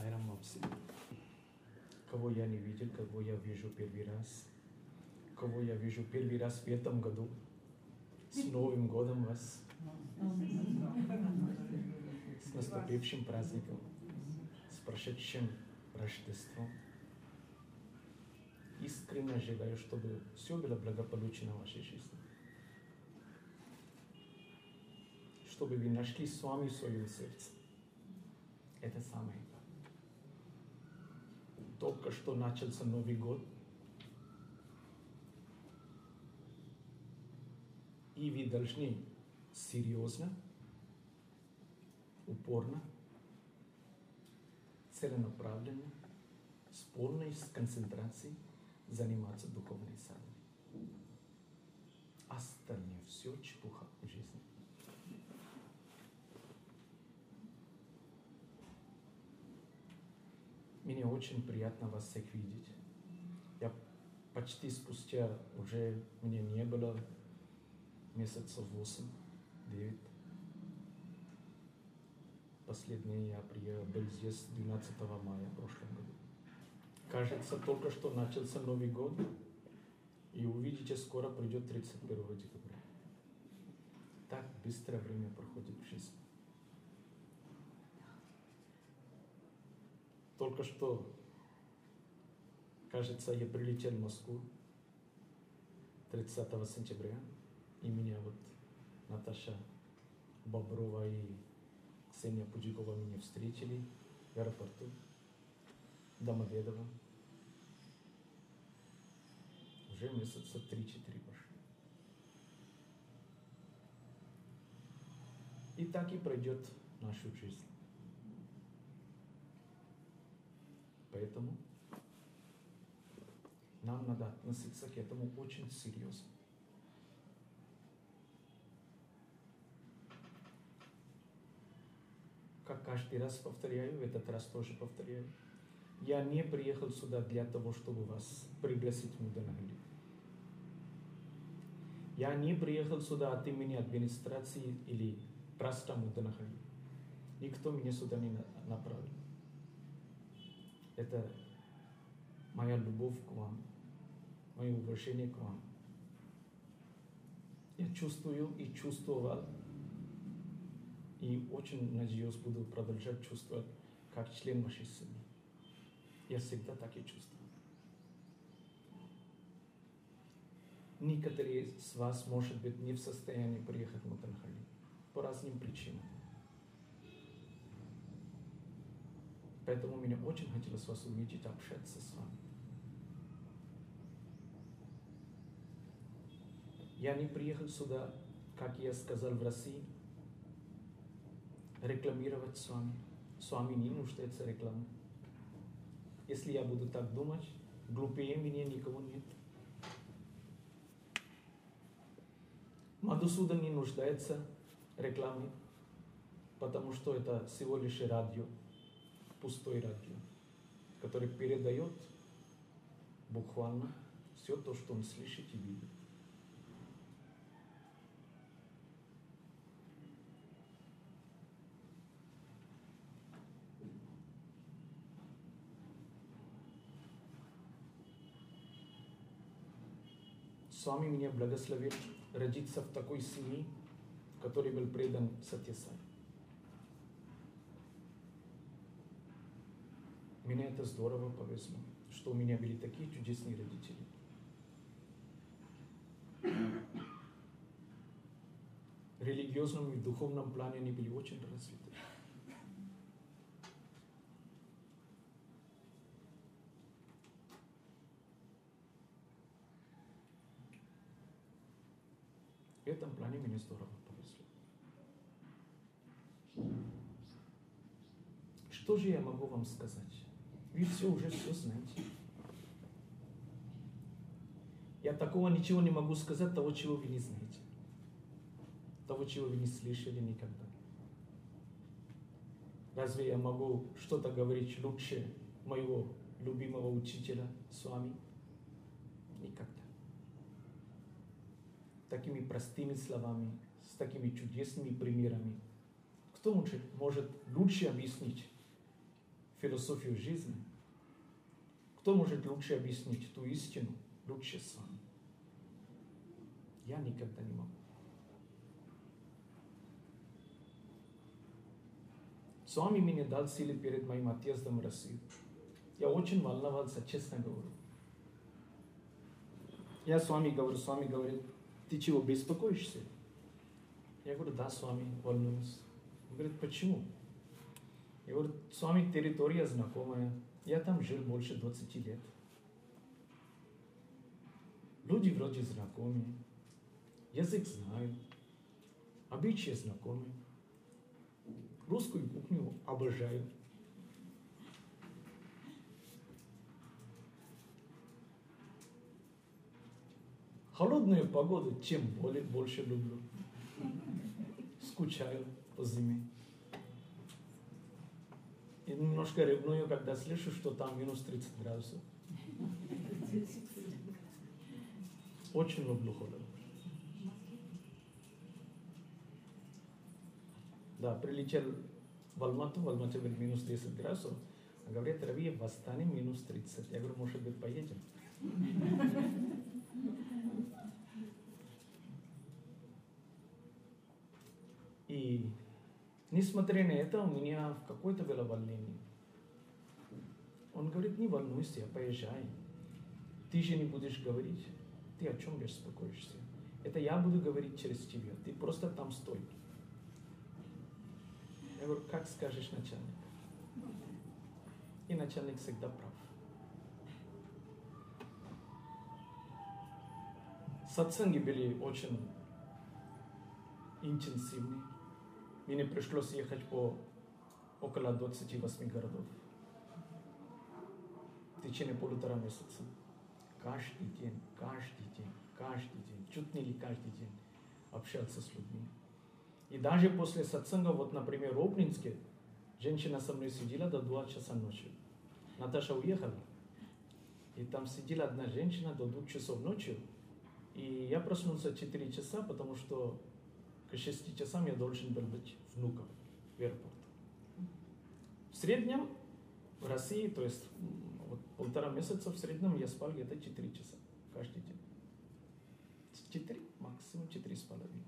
Сайрам Мапси. Кого я не видел, кого я вижу первый раз. Кого я вижу первый раз в этом году. С Новым годом вас. С наступившим праздником. С прошедшим Рождеством. Искренне желаю, чтобы все было благополучно в вашей жизни. Чтобы вы нашли с вами в своем сердце. Это самое. Только что начался Новый год. И вы должны серьезно, упорно, целенаправленно, с полной концентрацией заниматься духовной садой. Остальное все чепуха в жизни. Мне очень приятно вас всех видеть. Я почти спустя уже мне не было месяцев 8-9. Последний я приехал, был здесь 12 мая в прошлом году. Кажется, только что начался Новый год, и увидите, скоро придет 31 декабря. Так быстро время проходит в жизни. Только что, кажется, я прилетел в Москву 30 сентября, и меня вот Наташа Боброва и Ксения Пудикова меня встретили в аэропорту. Домодедово. Уже месяца 3-4 пошли. И так и пройдет нашу жизнь. Поэтому нам надо относиться к этому очень серьезно. Как каждый раз повторяю, в этот раз тоже повторяю. Я не приехал сюда для того, чтобы вас пригласить в Муданагали. Я не приехал сюда от имени администрации или просто Муданагали. Никто меня сюда не направил. Это моя любовь к вам, мое уважение к вам. Я чувствую и чувствовал, и очень надеюсь, буду продолжать чувствовать, как член вашей семьи. Я всегда так и чувствую. Некоторые из вас, может быть, не в состоянии приехать в Мутанхали по разным причинам. Поэтому мне очень хотелось вас увидеть, общаться с вами. Я не приехал сюда, как я сказал в России, рекламировать с вами. С вами не нуждается реклама. Если я буду так думать, глупее меня никого нет. Мадусуда не нуждается в рекламе, потому что это всего лишь радио, пустой радио, который передает буквально все то, что он слышит и видит. Свами меня благословил родиться в такой семье, который был предан Сатьясай. Мне это здорово повезло, что у меня были такие чудесные родители. В религиозном и духовном плане они были очень развиты. В этом плане мне здорово повезло. Что же я могу вам сказать? Вы все уже все знаете. Я такого ничего не могу сказать, того, чего вы не знаете. Того, чего вы не слышали никогда. Разве я могу что-то говорить лучше моего любимого учителя с вами? Никогда. Такими простыми словами, с такими чудесными примерами. Кто может, лучше объяснить философию жизни, кто может лучше объяснить ту истину, лучше сам? Я никогда не могу. Свами мне дал силы перед моим отъездом в Россию. Я очень волновался, честно говорю. Я с вами говорю, с вами говорит, ты чего, беспокоишься? Я говорю, да, с вами волнуюсь. Он говорит, почему? Я говорю, с вами территория знакомая. Я там жил больше 20 лет. Люди вроде знакомые. Язык знаю. Обычаи знакомые. Русскую кухню обожаю. Холодную погоду чем более, больше люблю. Скучаю по зиме. И немножко ревную, когда слышу, что там минус 30 градусов. Очень люблю холод. Да, прилетел в Алмату, в Алмате был минус 10 градусов. А говорят, Рави, в Астане минус 30. Я говорю, может быть, поедем? И несмотря на это, у меня какое-то было волнение. Он говорит, не волнуйся, поезжай. Ты же не будешь говорить. Ты о чем беспокоишься? Это я буду говорить через тебя. Ты просто там стой. Я говорю, как скажешь начальник? И начальник всегда прав. Сатсанги были очень интенсивные. Мне пришлось ехать по около 28 городов в течение полутора месяца. Каждый день, каждый день, каждый день, чуть не ли каждый день общаться с людьми. И даже после сатсанга, вот, например, в Обнинске, женщина со мной сидела до 2 часа ночи. Наташа уехала. И там сидела одна женщина до 2 часов ночи. И я проснулся 4 часа, потому что к 6 часам я должен был быть внуком в аэропорт. В среднем в России, то есть вот полтора месяца в среднем я спал где-то 4 часа каждый день. 4, максимум 4 с половиной.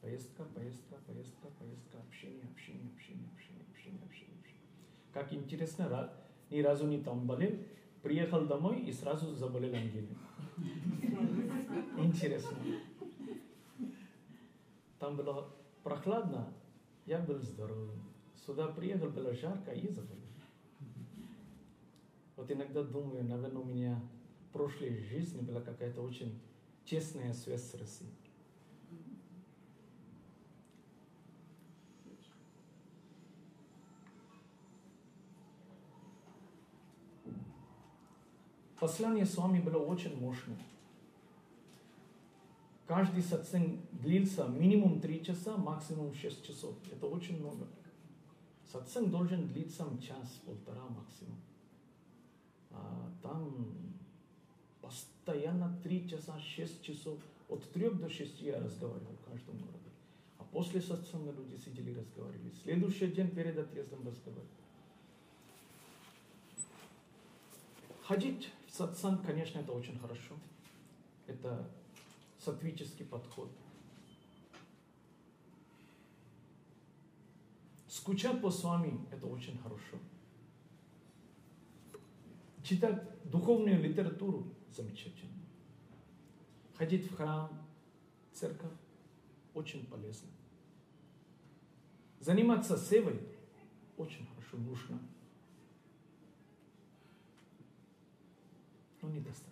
Поездка, поездка, поездка, поездка, общение, общение, общение, общение, общение, общение, общение. Как интересно, ни разу не там болел, приехал домой и сразу заболел ангелом. Интересно. Там было прохладно, я был здоровым. Сюда приехал, было жарко и заболел. Вот иногда думаю, наверное, у меня в прошлой жизни была какая-то очень честная связь с Россией. Послание с вами было очень мощное. Каждый сатсанг длился минимум 3 часа, максимум 6 часов. Это очень много. Сатсанг должен длиться час, полтора максимум. А там постоянно 3 часа, 6 часов. От 3 до 6 я разговаривал в каждом городе. А после сатсанга люди сидели и разговаривали. Следующий день перед отъездом разговаривали. Ходить в сатсанг, конечно, это очень хорошо. Это сатвический подход. Скучать по свами – это очень хорошо. Читать духовную литературу – замечательно. Ходить в храм, церковь – очень полезно. Заниматься севой – очень хорошо, нужно. Но недостаточно.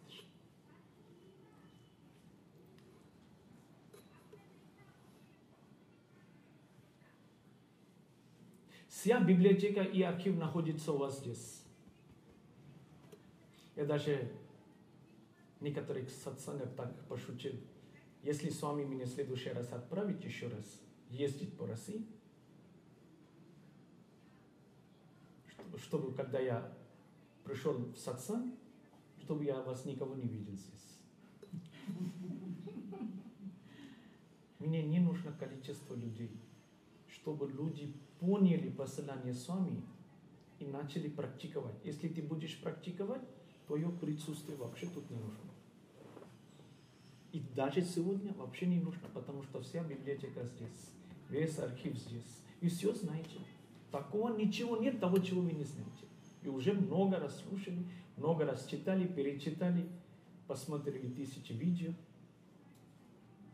Вся библиотека и архив находится у вас здесь. Я даже некоторых сатсангах так пошутил. Если с вами меня в следующий раз отправить еще раз ездить по России, чтобы, когда я пришел в сатсанг, чтобы я вас никого не видел здесь. Мне не нужно количество людей, чтобы люди поняли послание с вами и начали практиковать. Если ты будешь практиковать, твое присутствие вообще тут не нужно. И даже сегодня вообще не нужно, потому что вся библиотека здесь, весь архив здесь. И все знаете. Такого ничего нет, того, чего вы не знаете. И уже много раз слушали, много раз читали, перечитали, посмотрели тысячи видео.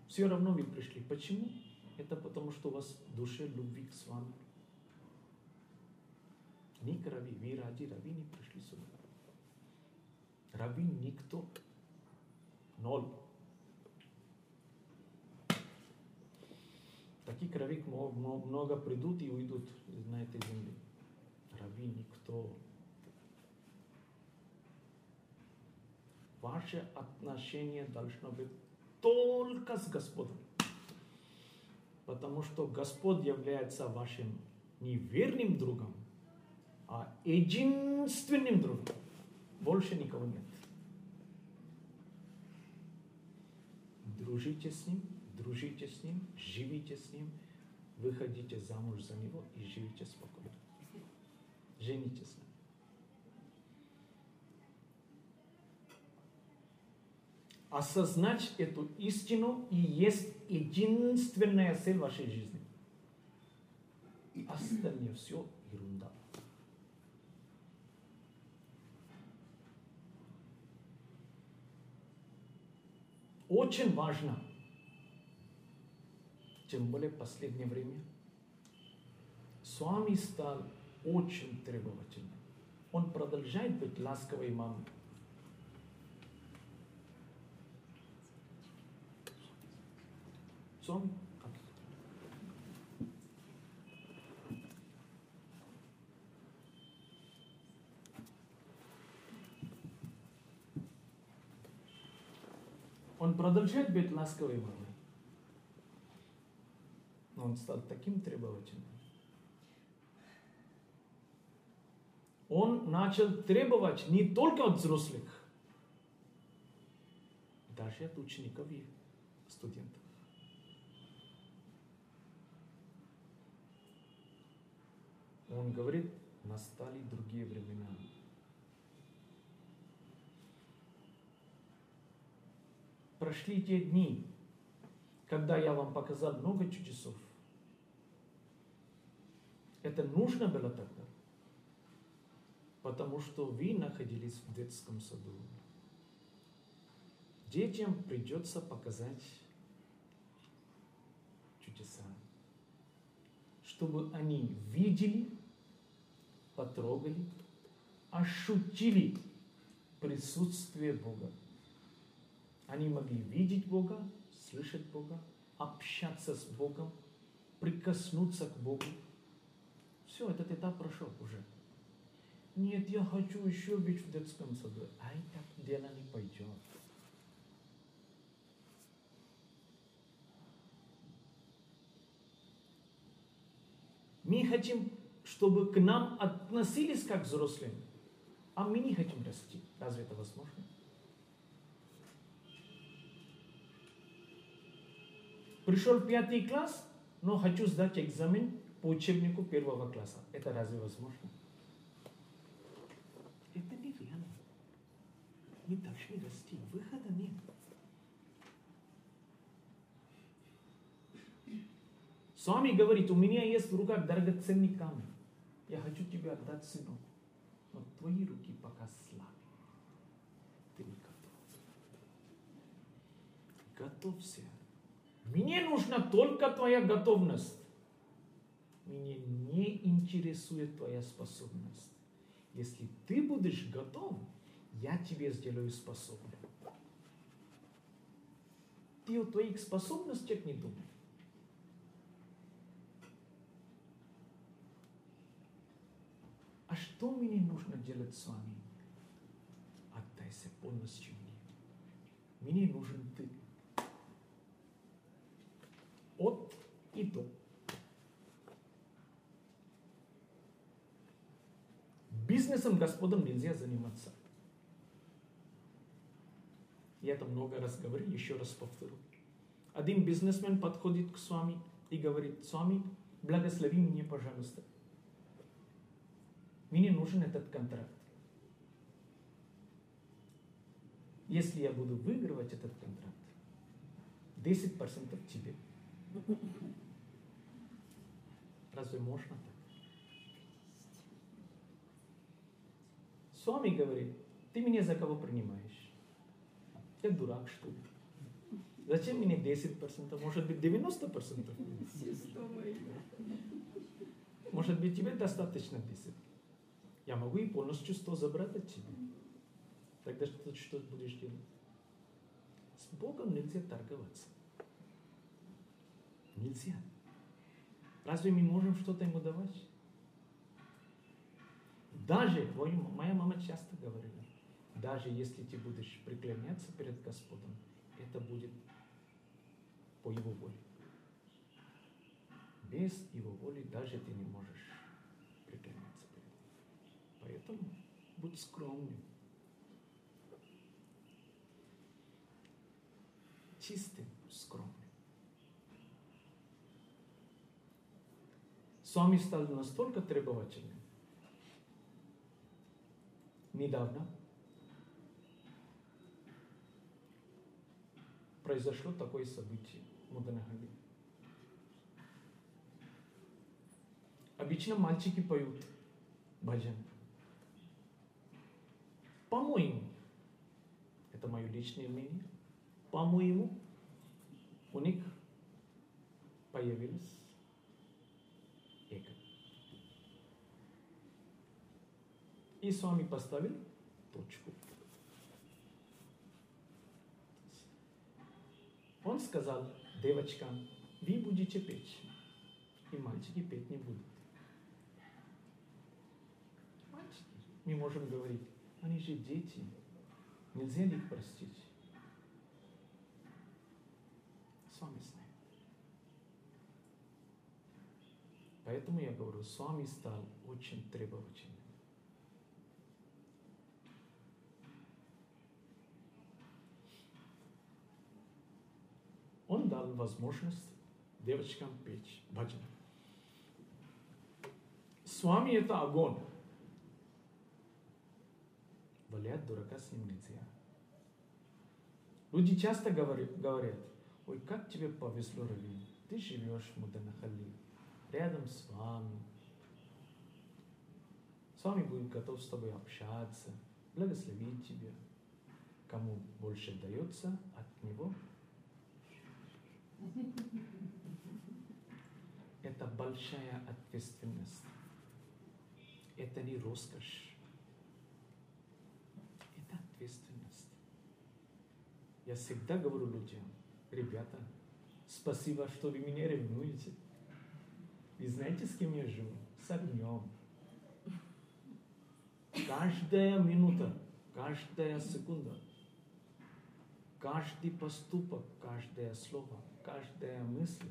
Все равно вы пришли. Почему? Это потому, что у вас в душе любви к с вами. Ни к Рави, вы ради Рави не пришли сюда. Рави никто. Ноль. Таких равик много придут и уйдут на этой земле. Рави никто. Ваше отношение должно быть только с Господом. Потому что Господь является вашим неверным другом, а единственным другом. Больше никого нет. Дружите с Ним, дружите с Ним, живите с Ним, выходите замуж за Него и живите спокойно. Женитесь Осознать эту истину и есть единственная цель вашей жизни. Остальное все ерунда. Очень важно, тем более в последнее время, с вами стал очень требовательным. Он продолжает быть ласковой мамой. Сон? Он продолжает быть ласковой мамой. Но он стал таким требовательным. Он начал требовать не только от взрослых, даже от учеников и студентов. Он говорит, настали другие времена. Прошли те дни, когда я вам показал много чудесов. Это нужно было тогда, потому что вы находились в детском саду. Детям придется показать чудеса, чтобы они видели потрогали, ощутили присутствие Бога. Они могли видеть Бога, слышать Бога, общаться с Богом, прикоснуться к Богу. Все, этот этап прошел уже. Нет, я хочу еще быть в детском саду. А так дело не пойдет. Мы хотим чтобы к нам относились как взрослым, а мы не хотим расти. Разве это возможно? Пришел пятый класс, но хочу сдать экзамен по учебнику первого класса. Это разве возможно? Это нереально. Мы должны расти. Выхода нет. Свами говорит, у меня есть в руках драгоценный камень я хочу тебе отдать сынок, но твои руки пока слабы. Ты не готов. Готовься. Мне нужна только твоя готовность. Меня не интересует твоя способность. Если ты будешь готов, я тебе сделаю способным. Ты о твоих способностях не думай. А что мне нужно делать с вами? Отдайся полностью мне. Мне нужен ты. От и до. Бизнесом Господом нельзя заниматься. Я это много раз говорил, еще раз повторю. Один бизнесмен подходит к с вами и говорит, с вами, благослови меня, пожалуйста. Мне нужен этот контракт. Если я буду выигрывать этот контракт, 10% тебе. Разве можно так? С вами говорит, ты меня за кого принимаешь? Я дурак, что ли? Зачем мне 10%? Может быть 90%? Может быть тебе достаточно 10%. Я могу и полностью 100 забрать от тебя. Тогда что, что будешь делать? С Богом нельзя торговаться. Нельзя. Разве мы можем что-то ему давать? Даже, моя мама часто говорила, даже если ты будешь преклоняться перед Господом, это будет по Его воле. Без Его воли даже ты не можешь. Поэтому будь скромным. Чистым, скромным. Свами стал настолько требовательным. Недавно произошло такое событие в Муданахали. Обычно мальчики поют баджан. По-моему, это мое личное мнение, по-моему, у них появилась эго. И с вами поставил точку. Он сказал девочкам, вы будете петь, и мальчики петь не будут. Мальчики, мы можем говорить, они же дети, нельзя их простить. С вами знаем. Поэтому я говорю, с вами стал очень требовательным. Он дал возможность девочкам петь баджан. С вами это огонь. Валять дурака с ним нельзя. Люди часто говорят, ой, как тебе повезло, Рави, ты живешь в Муданахали, рядом с вами. С вами будет готов с тобой общаться, благословить тебя. Кому больше дается от него, это большая ответственность. Это не роскошь. Это ответственность. Я всегда говорю людям, ребята, спасибо, что вы меня ревнуете. Вы знаете, с кем я живу? С огнем. Каждая минута, каждая секунда, каждый поступок, каждое слово – каждая мысль,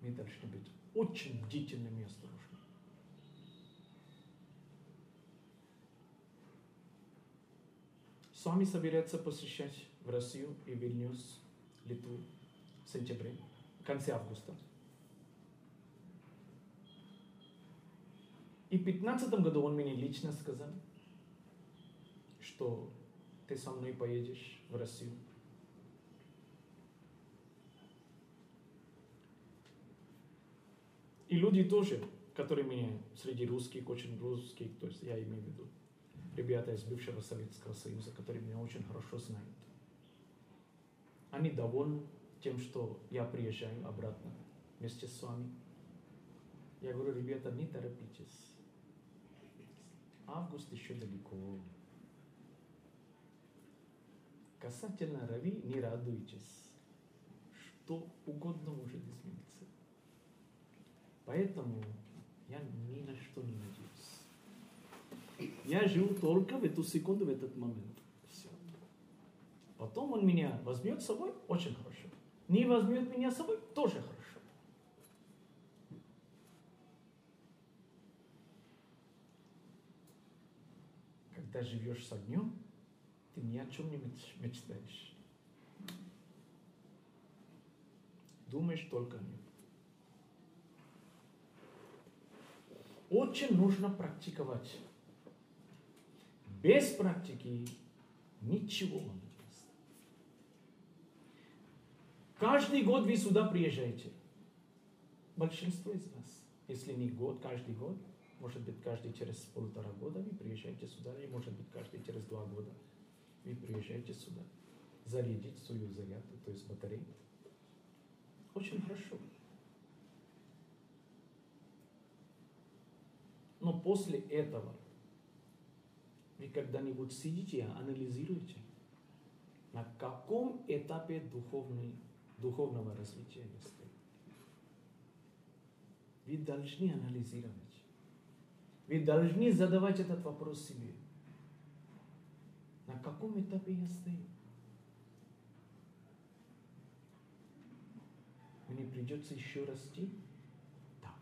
мы должны быть очень бдительными и осторожными. С вами собирается посещать в Россию и Вильнюс, Литву в сентябре, в конце августа. И в 15 году он мне лично сказал, что ты со мной поедешь в Россию И люди тоже, которые мне среди русских, очень русских, то есть я имею в виду, ребята из бывшего Советского Союза, которые меня очень хорошо знают. Они довольны тем, что я приезжаю обратно вместе с вами. Я говорю, ребята, не торопитесь. Август еще далеко. Касательно Рави, не радуйтесь. Что угодно может измениться. Поэтому я ни на что не надеюсь. Я живу только в эту секунду, в этот момент. Все. Потом он меня возьмет с собой, очень хорошо. Не возьмет меня с собой, тоже хорошо. Когда живешь с огнем, ты ни о чем не мечтаешь. Думаешь только о нем. очень нужно практиковать. Без практики ничего он не даст. Каждый год вы сюда приезжаете. Большинство из вас. Если не год, каждый год, может быть, каждый через полтора года вы приезжаете сюда, или может быть, каждый через два года вы приезжаете сюда. Зарядить свою зарядку, то есть батарею. Очень хорошо. Но после этого вы когда-нибудь сидите и анализируете, на каком этапе духовной, духовного развития вы стоите. Вы должны анализировать. Вы должны задавать этот вопрос себе. На каком этапе я стою? Мне придется еще расти? Да.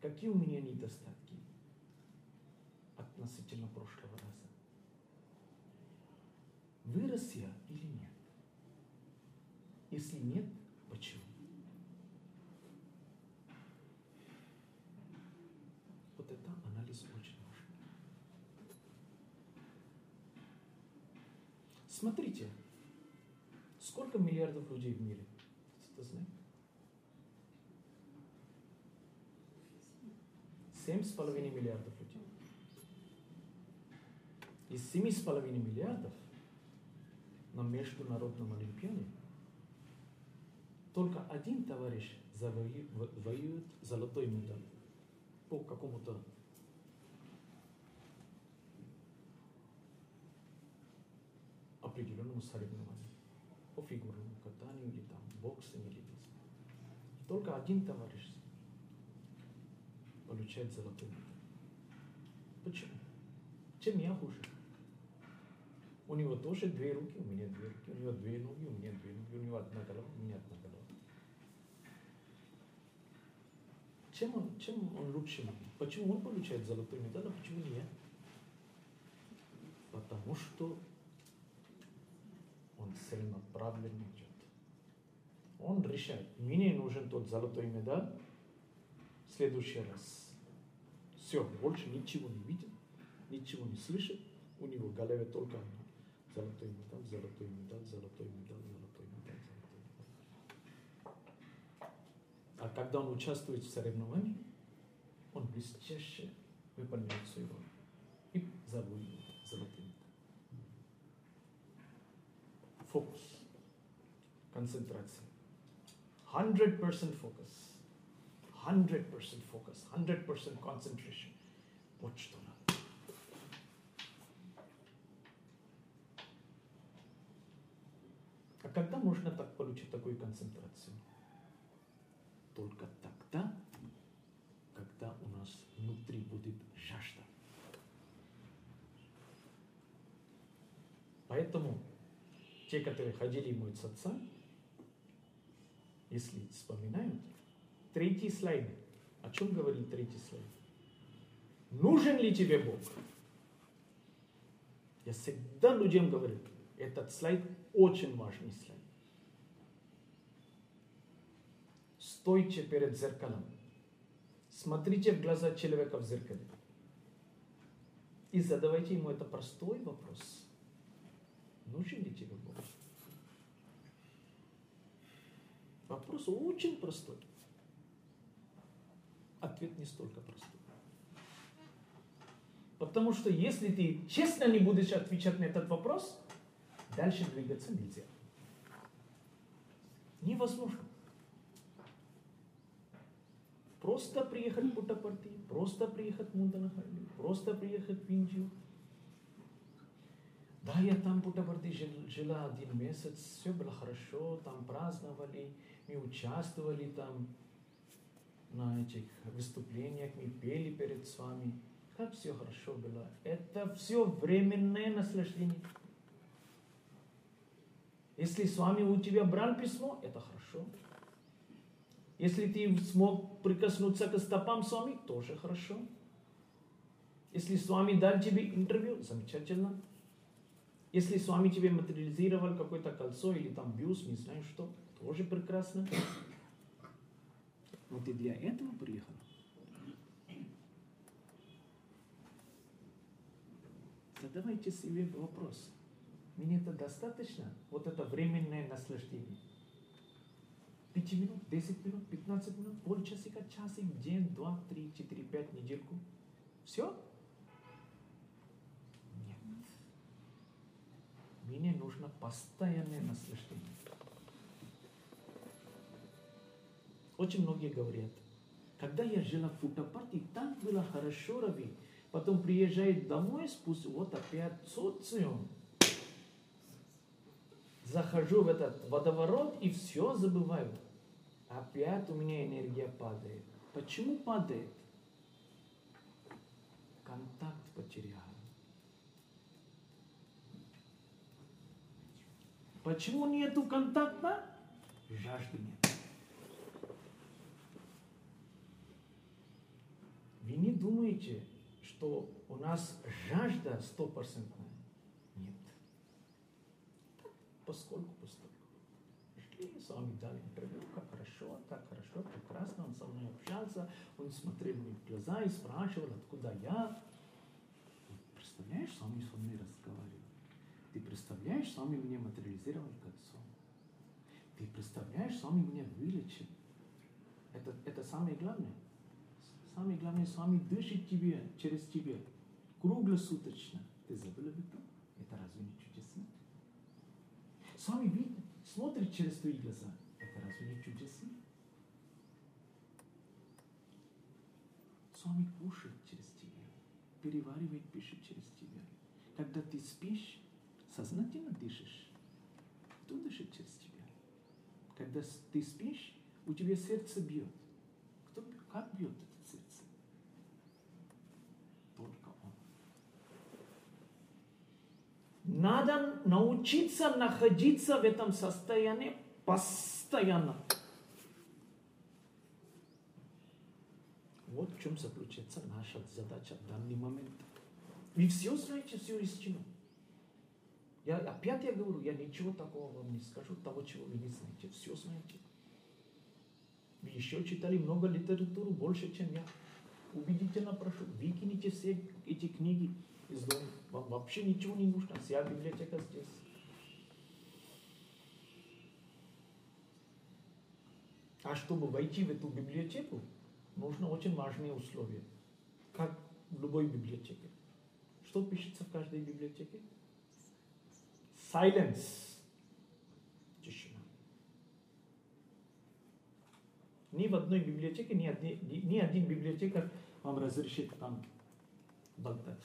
Какие у меня недостатки относительно прошлого раза? Вырос я или нет? Если нет, почему? Вот это анализ очень важен. Смотрите, сколько миллиардов людей в мире? Кто знает? Семь с половиной миллиардов. Из семи с половиной миллиардов на международном олимпиаде только один товарищ завоюет золотой медаль по какому-то определенному соревнованию, по фигурному катанию или там боксинг или бизнес. Только один товарищ получает золотой медаль. Почему? Чем я хуже? У него тоже две руки, у меня две руки, у него две ноги, у меня две ноги, у него одна голова, у меня одна голова. Чем он, чем он лучше? Почему он получает золотой медаль, а почему не я? Потому что он целенаправленно идет. Он решает, мне нужен тот золотой медаль, в следующий раз. Все, больше ничего не видит, ничего не слышит, у него в голове только одно. Золотой медаль, золотой медаль, золотой медаль, золотой медаль, золотой медаль. А когда он участвует в соревновании, он блестяще выполняет свою роль и завоевывает медаль. Фокус, концентрация. 100% focus. 100% focus. 100% concentration. Вот что надо. А когда можно так получить такую концентрацию? Только тогда, когда у нас внутри будет жажда. Поэтому те, которые ходили мыть отца, если вспоминают, третий слайд. О чем говорит третий слайд? Нужен ли тебе Бог? Я всегда людям говорю, этот слайд очень важный слайд. Стойте перед зеркалом. Смотрите в глаза человека в зеркале. И задавайте ему это простой вопрос. Нужен ли тебе Бог? Вопрос очень простой. Ответ не столько простой. Потому что если ты честно не будешь отвечать на этот вопрос, дальше двигаться нельзя. Невозможно. Просто приехать Путапарти, просто приехать в Мунданахарли, просто приехать в Индию. Да, я там в Путапарти жил, жила один месяц, все было хорошо, там праздновали, мы участвовали там на этих выступлениях, мы пели перед с вами. Как все хорошо было. Это все временное наслаждение. Если с вами у тебя брал письмо, это хорошо. Если ты смог прикоснуться к стопам с вами, тоже хорошо. Если с вами дал тебе интервью, замечательно. Если с вами тебе материализировал какое-то кольцо или там бюст, не знаю что, тоже прекрасно. Но ты для этого приехал. Задавайте себе вопрос. Мне это достаточно? Вот это временное наслаждение. Пяти минут, десять минут, пятнадцать минут, полчасика, часик, день, два, три, четыре, пять, недельку. Все? Нет. Мне нужно постоянное наслаждение. Очень многие говорят, когда я жила в Путапарте, так было хорошо, Рави. Потом приезжает домой, спустя, вот опять социум. Захожу в этот водоворот и все забываю. Опять у меня энергия падает. Почему падает? Контакт потерял. Почему нету контакта? Жажды нет. Вы не думаете, что у нас жажда стопроцентная? Нет. Поскольку, поскольку. Шли, с вами дали интервью, как хорошо, так хорошо, прекрасно, он со мной общался, он смотрел мне в глаза и спрашивал, откуда я. Представляешь, с вами со мной разговаривал. Ты представляешь, с вами меня материализировал к отцу. Ты представляешь, с вами меня вылечил. Это, это самое главное. Самое главное, с вами дышит тебе, через тебя. Круглосуточно. Ты забыл об этом? Это разве не чудесно? С вами видит, смотрит через твои глаза. Это разве не чудесно? С вами кушает через тебя. Переваривает пищу через тебя. Когда ты спишь, сознательно дышишь. Кто дышит через тебя? Когда ты спишь, у тебя сердце бьет. Кто, как бьет это сердце? Только он. Надо научиться находиться в этом состоянии постоянно. Вот в чем заключается наша задача в данный момент. Вы все знаете, всю истину. Я, опять я говорю, я ничего такого вам не скажу, того, чего вы не знаете. Все знаете. Вы еще читали много литературы, больше, чем я. Убедительно прошу, выкините все эти книги из дома. Вам вообще ничего не нужно. Вся библиотека здесь. А чтобы войти в эту библиотеку, нужно очень важные условия. Как в любой библиотеке. Что пишется в каждой библиотеке? Silence. Тишина. Ни в одной библиотеке, ни, одни, ни, один библиотекарь вам разрешит там болтать.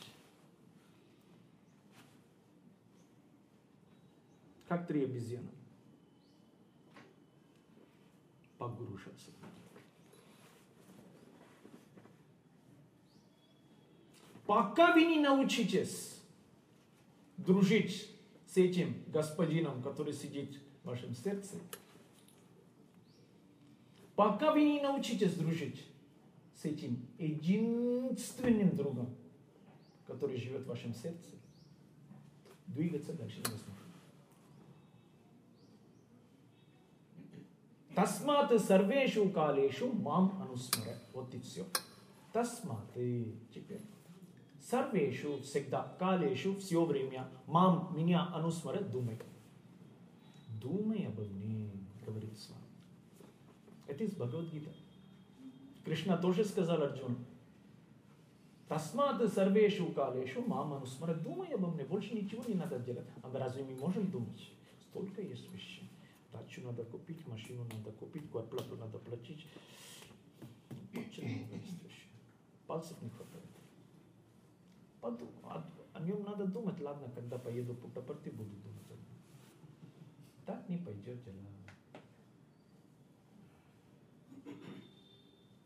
Как три обезьяны. Погружаться. Пока вы не научитесь дружить с этим господином, который сидит в вашем сердце, пока вы не научитесь дружить с этим единственным другом, который живет в вашем сердце, двигаться дальше невозможно. Тасмат сарвешу калешу мам анусмара. Вот и все. Тасмат и теперь. Сарвешу всегда, калешу все время, мам меня анусмара думай. Думай обо мне, говорит с. Это из Бхагавадгита. Кришна тоже сказал Арджуну. Тасмат сарвешу калешу мам анусмара. Думай обо мне, больше ничего не надо делать. А разве мы можем думать? Столько есть вещей. Дачу надо купить, машину надо купить, квартплату надо платить. Очень много есть вещей. Пальцев не хватает. Подум, о, о нем надо думать. Ладно, когда поеду по Путапарти, буду думать. Так не пойдет дела.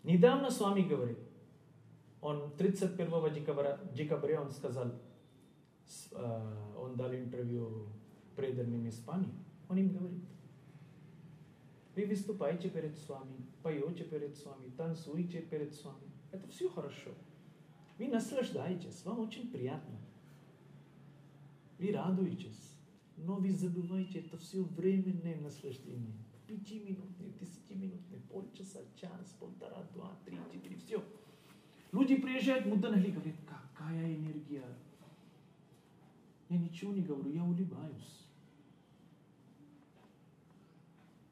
Недавно с вами говорил. Он 31 декабря, декабря он сказал, он дал интервью преданным Испании. Он им говорит, вы выступаете перед вами, поете перед вами, танцуете перед вами. Это все хорошо. Вы наслаждаетесь, вам очень приятно. Вы радуетесь. Но вы забываете, это все временное наслаждение. Пятиминутное, десятиминутное, полчаса, час, полтора, два, три, четыре, все. Люди приезжают Муданахли, говорят, какая энергия. Я ничего не говорю, я улыбаюсь.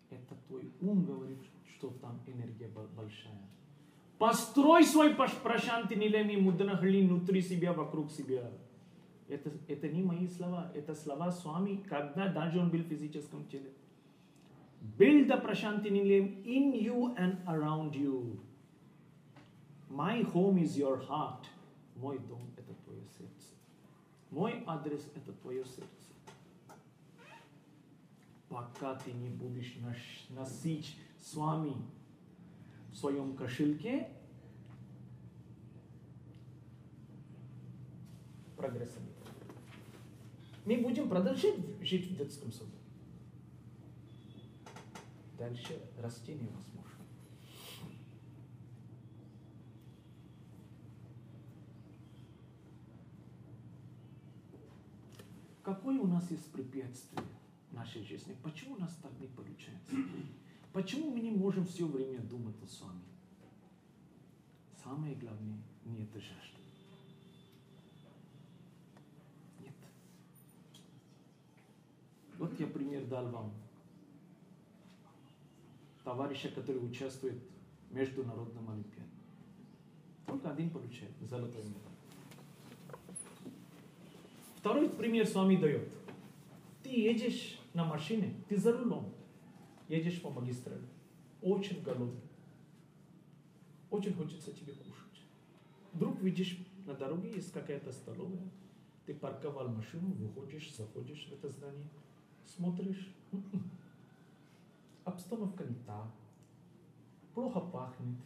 Это твой ум говорит, что там энергия большая. Построй свой прошанти нилеми муднахли внутри себя, вокруг себя. Это, это не мои слова, это слова с вами, когда даже он был в физическом теле. Build the Prashanti Nilayam in you and around you. My home is your heart. Мой дом – это твое сердце. Мой адрес – это твое сердце. Пока ты не будешь носить с вами в своем кошельке, прогресса. Мы будем продолжать жить в детском саду. Дальше расти невозможно. Какое у нас есть препятствие нашей жизни? Почему у нас так не получается? Почему мы не можем все время думать о вами? Самое главное, не это жажда. Нет. Вот я пример дал вам. Товарища, который участвует в международном олимпиаде. Только один получает золотой медаль. Второй пример с вами дает. Ты едешь на машине, ты за рулем, едешь по магистрали, очень голодный, очень хочется тебе кушать. Вдруг видишь, на дороге есть какая-то столовая, ты парковал машину, выходишь, заходишь в это здание, смотришь, обстановка не та, плохо пахнет.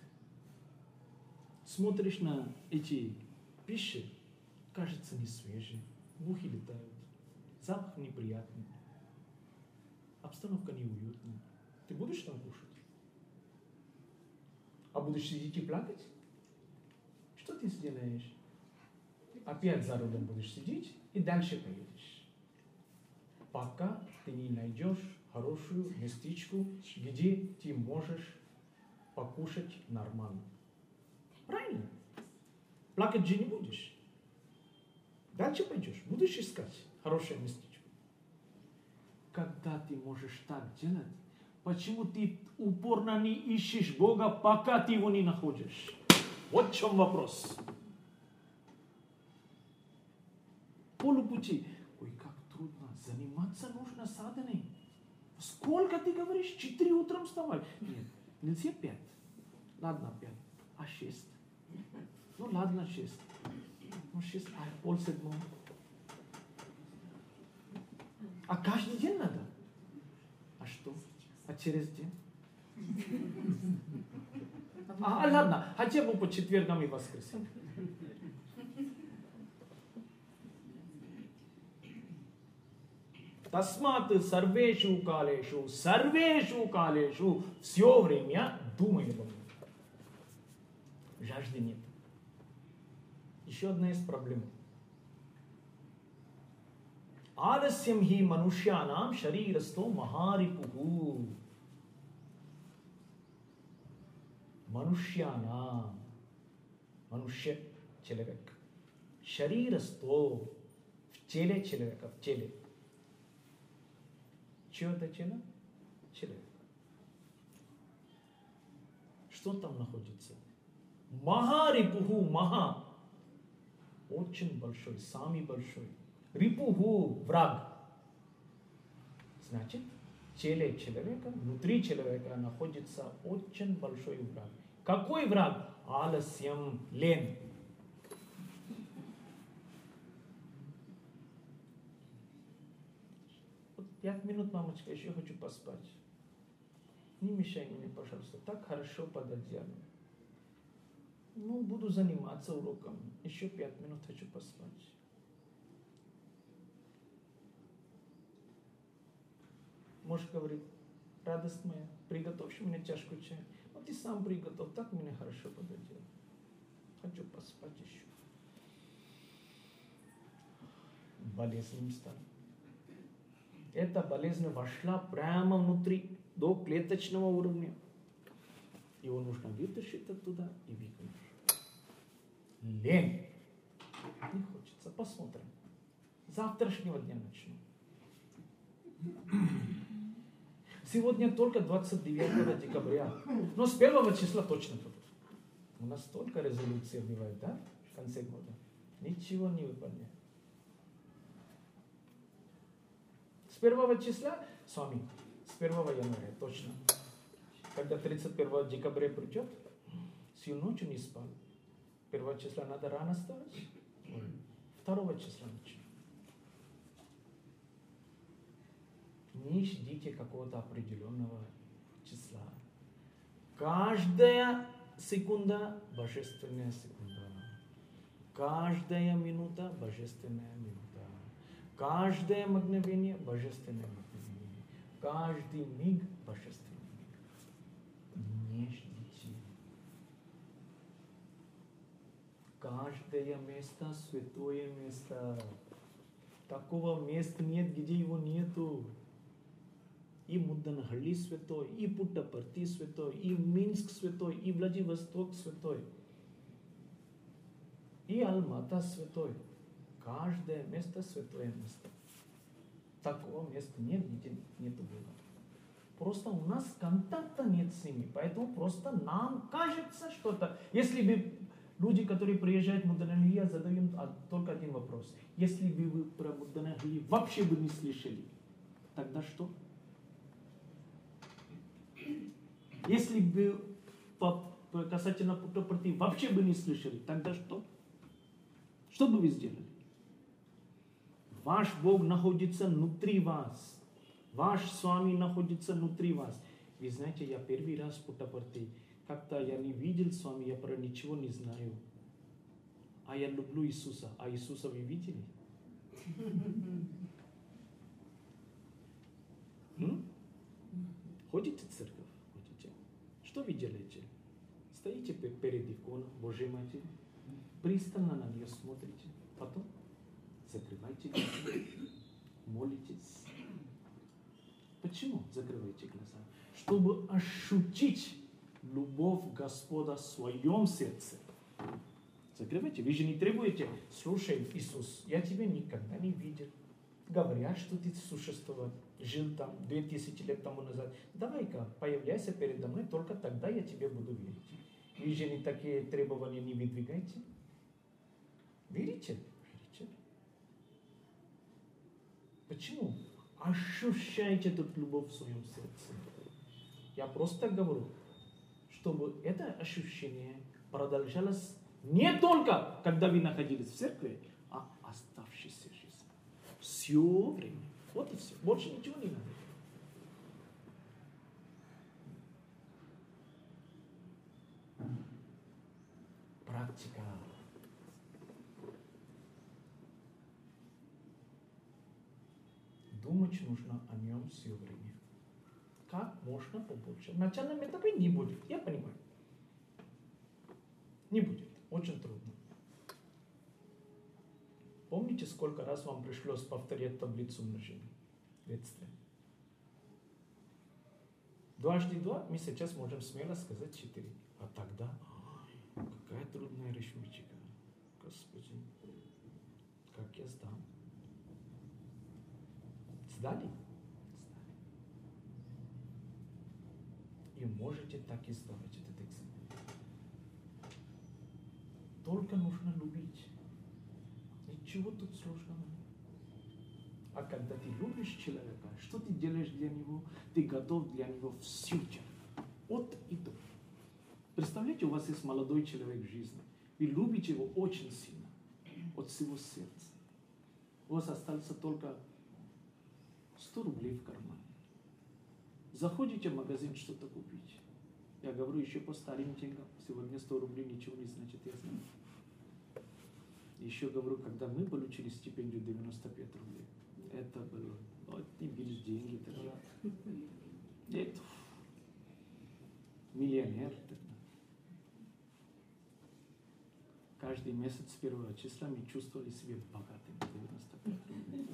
Смотришь на эти пищи, кажется не свежие. Мухи летают, запах неприятный, обстановка неуютная. Ты будешь там кушать? А будешь сидеть и плакать? Что ты сделаешь? Опять за рулем будешь сидеть и дальше поедешь. Пока ты не найдешь хорошую местечку, где ты можешь покушать нормально. Правильно? Плакать же не будешь. Дальше пойдешь, будешь искать хорошее местечко. Когда ты можешь так делать, почему ты упорно не ищешь Бога, пока ты его не находишь? Вот в чем вопрос. Полупути. Ой, как трудно. Заниматься нужно саданой. Сколько ты говоришь? Четыре утром вставай. Нет, нельзя пять. Ладно, пять. А шесть. Ну ладно, шесть. Ну, шесть, а пол седьмого. А каждый день надо. А что? А через день? А, а ладно, хотя бы по четвергам и воскресеньям. Тасмат сарвешу калешу, сарвешу калешу, все время думай об этом. Жажды нет. Еще одна из проблем. ఆలస్యం హి మనుష్యానాం శరీరస్థో మహారిపు మనుష్యానాం మనుష్య చిలకక్ శరీరస్థో చెలె చిలక చెలె чего-то чина? Человек. Что там находится? Махарипуху Маха. Очень большой, самый большой. Рипуху – враг. Значит, в теле человека, внутри человека находится очень большой враг. Какой враг? Аласьям. Вот пять минут, мамочка, еще хочу поспать. Не мешай мне, пожалуйста. Так хорошо под одеялом. Ну, буду заниматься уроком. Еще пять минут хочу поспать. Муж говорит, радость моя, приготовь мне чашку чая. Ну, ты сам приготовь, так мне хорошо подойдет. Хочу поспать еще. Болезнь стала. Эта болезнь вошла прямо внутри, до клеточного уровня. Его нужно вытащить оттуда и выкинуть. Лень. Не хочется. Посмотрим. Завтрашнего дня начну. Сегодня только 29 декабря. Но с первого числа точно буду. У нас столько резолюций бывает, да? В конце года. Ничего не выполняет. С первого числа, с вами, с первого января, точно. Когда 31 декабря придет, всю ночь не спал. Первого числа надо рано вставать. Второго числа начну. Не ждите какого-то определенного числа. Каждая секунда – божественная секунда. Каждая минута – божественная минута. Каждое мгновение – божественное мгновение. Каждый миг – божественный миг. Не ждите. Каждое место – святое место. Такого места нет, где его нету. И Мудданахалли святой, и Путтапарти святой, и Минск святой, и Владивосток святой, и Алмата святой. Каждое место святое место. Такого места нет, где нету было. Просто у нас контакта нет с ними, поэтому просто нам кажется что-то. Если бы люди, которые приезжают в Мудданахали, я задаю им только один вопрос. Если бы вы про Мудданахали вообще бы не слышали, тогда что? Если бы касательно Путапрати вообще бы не слышали, тогда что? Что бы вы сделали? Ваш Бог находится внутри вас. Ваш с вами находится внутри вас. Вы знаете, я первый раз Путапрати, как-то я не видел с вами, я про ничего не знаю. А я люблю Иисуса. А Иисуса вы видели? Ходите в церковь? Что вы делаете? Стоите перед иконой Божьей Матери, пристально на нее смотрите, потом закрывайте глаза, молитесь. Почему закрывайте глаза? Чтобы ощутить любовь Господа в своем сердце. Закрывайте. Вы же не требуете, слушай, Иисус, я тебя никогда не видел. Говорят, что ты существовал жил там две тысячи лет тому назад, давай-ка появляйся передо мной, только тогда я тебе буду верить. Вы же не такие требования не выдвигайте. Верите? Верите. Почему? Ощущайте эту любовь в своем сердце. Я просто говорю, чтобы это ощущение продолжалось не только, когда вы находились в церкви, а оставшейся жизнь. Все время. Вот и все. Больше ничего не надо. Практика. Думать нужно о нем все время. Как можно побольше. В начальном этапе не будет, я понимаю. Не будет. Очень трудно. Помните, сколько раз вам пришлось повторять таблицу умножения детстве? Дважды два мы сейчас можем смело сказать четыре. А тогда, ой, какая трудная арифметика. Господи, как я сдам? Сдали? Сдали. И можете так и сдавать этот экзамен. Только нужно любить. Ничего тут сложного. А когда ты любишь человека, что ты делаешь для него? Ты готов для него делать. От и до. Представляете, у вас есть молодой человек в жизни. Вы любите его очень сильно. От всего сердца. У вас осталось только 100 рублей в кармане. Заходите в магазин что-то купить. Я говорю еще по старым деньгам. Сегодня 100 рублей ничего не значит, я знаю. Еще говорю, когда мы получили стипендию 95 рублей, это было, вот ты берешь деньги тогда. Это миллионер тогда. Каждый месяц с первого числа мы чувствовали себя богатыми. 95 рублей.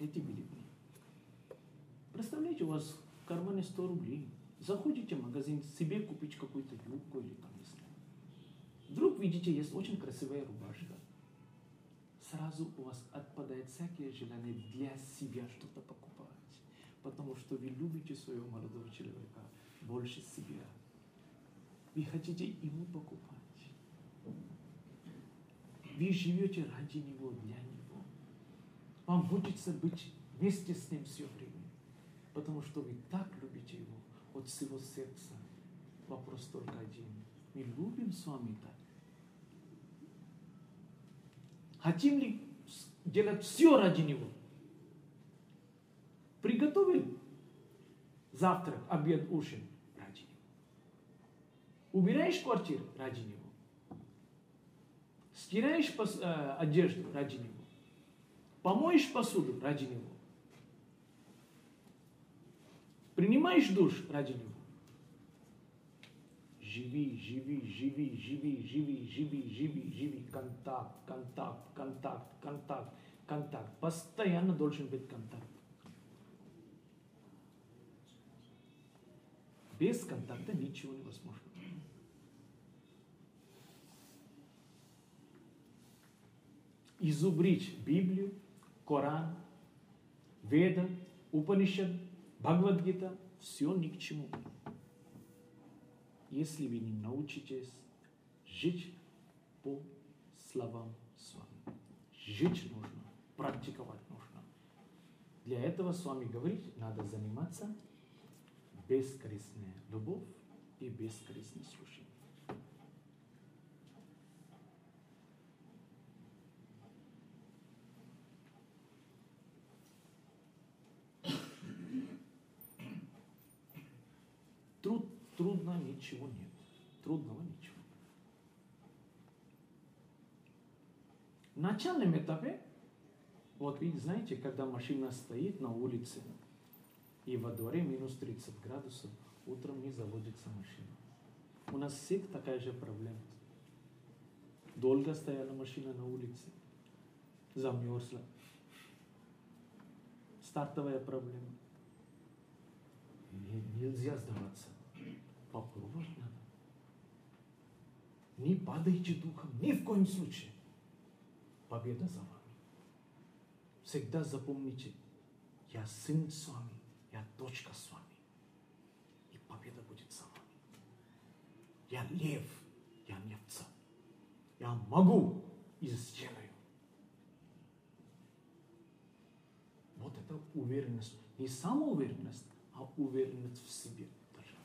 Эти были дни. Представляете, у вас в кармане 100 рублей. Заходите в магазин, себе купить какую-то юбку или там, Вдруг видите, есть очень красивая рубашка. сразу у вас отпадает всякие желания для себя что-то покупать. Потому что вы любите своего молодого человека больше себя. Вы хотите ему покупать. Вы живете ради него, для него. Вам хочется быть вместе с ним все время. Потому что вы так любите его от всего сердца. Вопрос только один. Мы любим с вами так. Хотим ли делать все ради него? Приготовил завтрак, обед, ужин ради него. Убираешь квартиру ради него. Стираешь э, одежду ради него. Помоешь посуду ради него. Принимаешь душ ради него. Живи, живи, живи, живи, живи, живи, живи, живи. Контакт, контакт, контакт, контакт, контакт. Постоянно должен быть контакт. Без контакта ничего невозможно. Изубрить Библию, Коран, Веда, Упанишад, Бхагавадгита, все ни к чему. Если вы не научитесь жить по словам с вами. Жить нужно, практиковать нужно. Для этого с вами говорить надо заниматься бескорыстная любовь и бескорыстное слушание. Труд, трудно ничего нет. Трудного ничего. В начальном этапе, вот вы знаете, когда машина стоит на улице, и во дворе минус 30 градусов, утром не заводится машина. У нас всех такая же проблема. Долго стояла машина на улице, замерзла. Стартовая проблема. Нельзя сдаваться. Попробовать надо. Не падайте духом, ни в коем случае. Победа за вами. Всегда запомните, я сын с вами, я дочка с вами. И победа будет за вами. Я лев, я не овца. Я могу и сделаю. Вот это уверенность. Не самоуверенность, а уверенность в себе. Даже.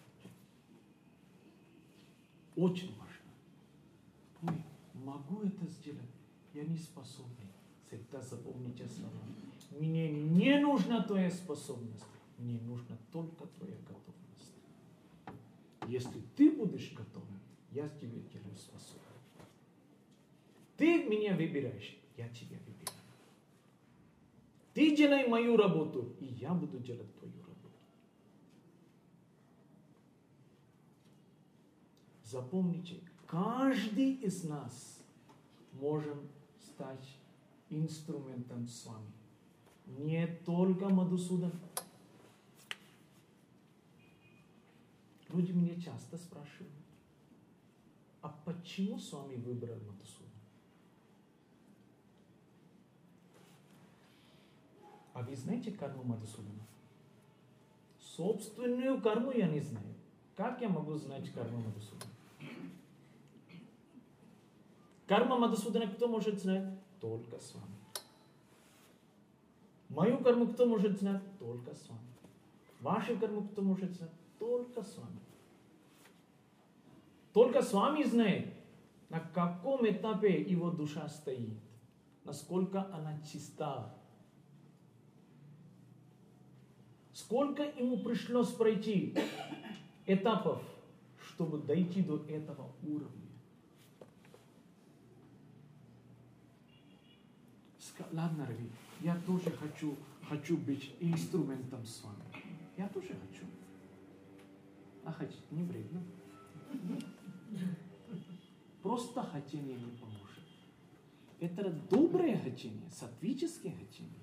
Очень важно. Ой, могу это сделать. Я не способный. Всегда запомните слова. Мне не нужна твоя способность. Мне нужна только твоя готовность. Если ты будешь готовым, я тебе делаю способным. Ты меня выбираешь, я тебя выбираю. Ты делай мою работу, и я буду делать твою работу. Запомните, каждый из нас может стать инструментом с вами. Не только Мадусудан. Люди меня часто спрашивают, а почему с вами выбрал Мадусудан? А вы знаете карму Мадусудана? Собственную карму я не знаю. Как я могу знать карму Мадусудана? Карма Мадусудана кто может знать? Только с вами. Мою карму кто может знать? Только с вами. Вашу карму кто может знать? Только с вами. Только с вами знает, на каком этапе его душа стоит, насколько она чиста, сколько ему пришлось пройти этапов, чтобы дойти до этого уровня. Ладно, Рави, я тоже хочу, хочу быть инструментом с вами. Я тоже хочу. А хотите, не вредно. Просто хотение не поможет. Это доброе хотение, сатвическое хотение.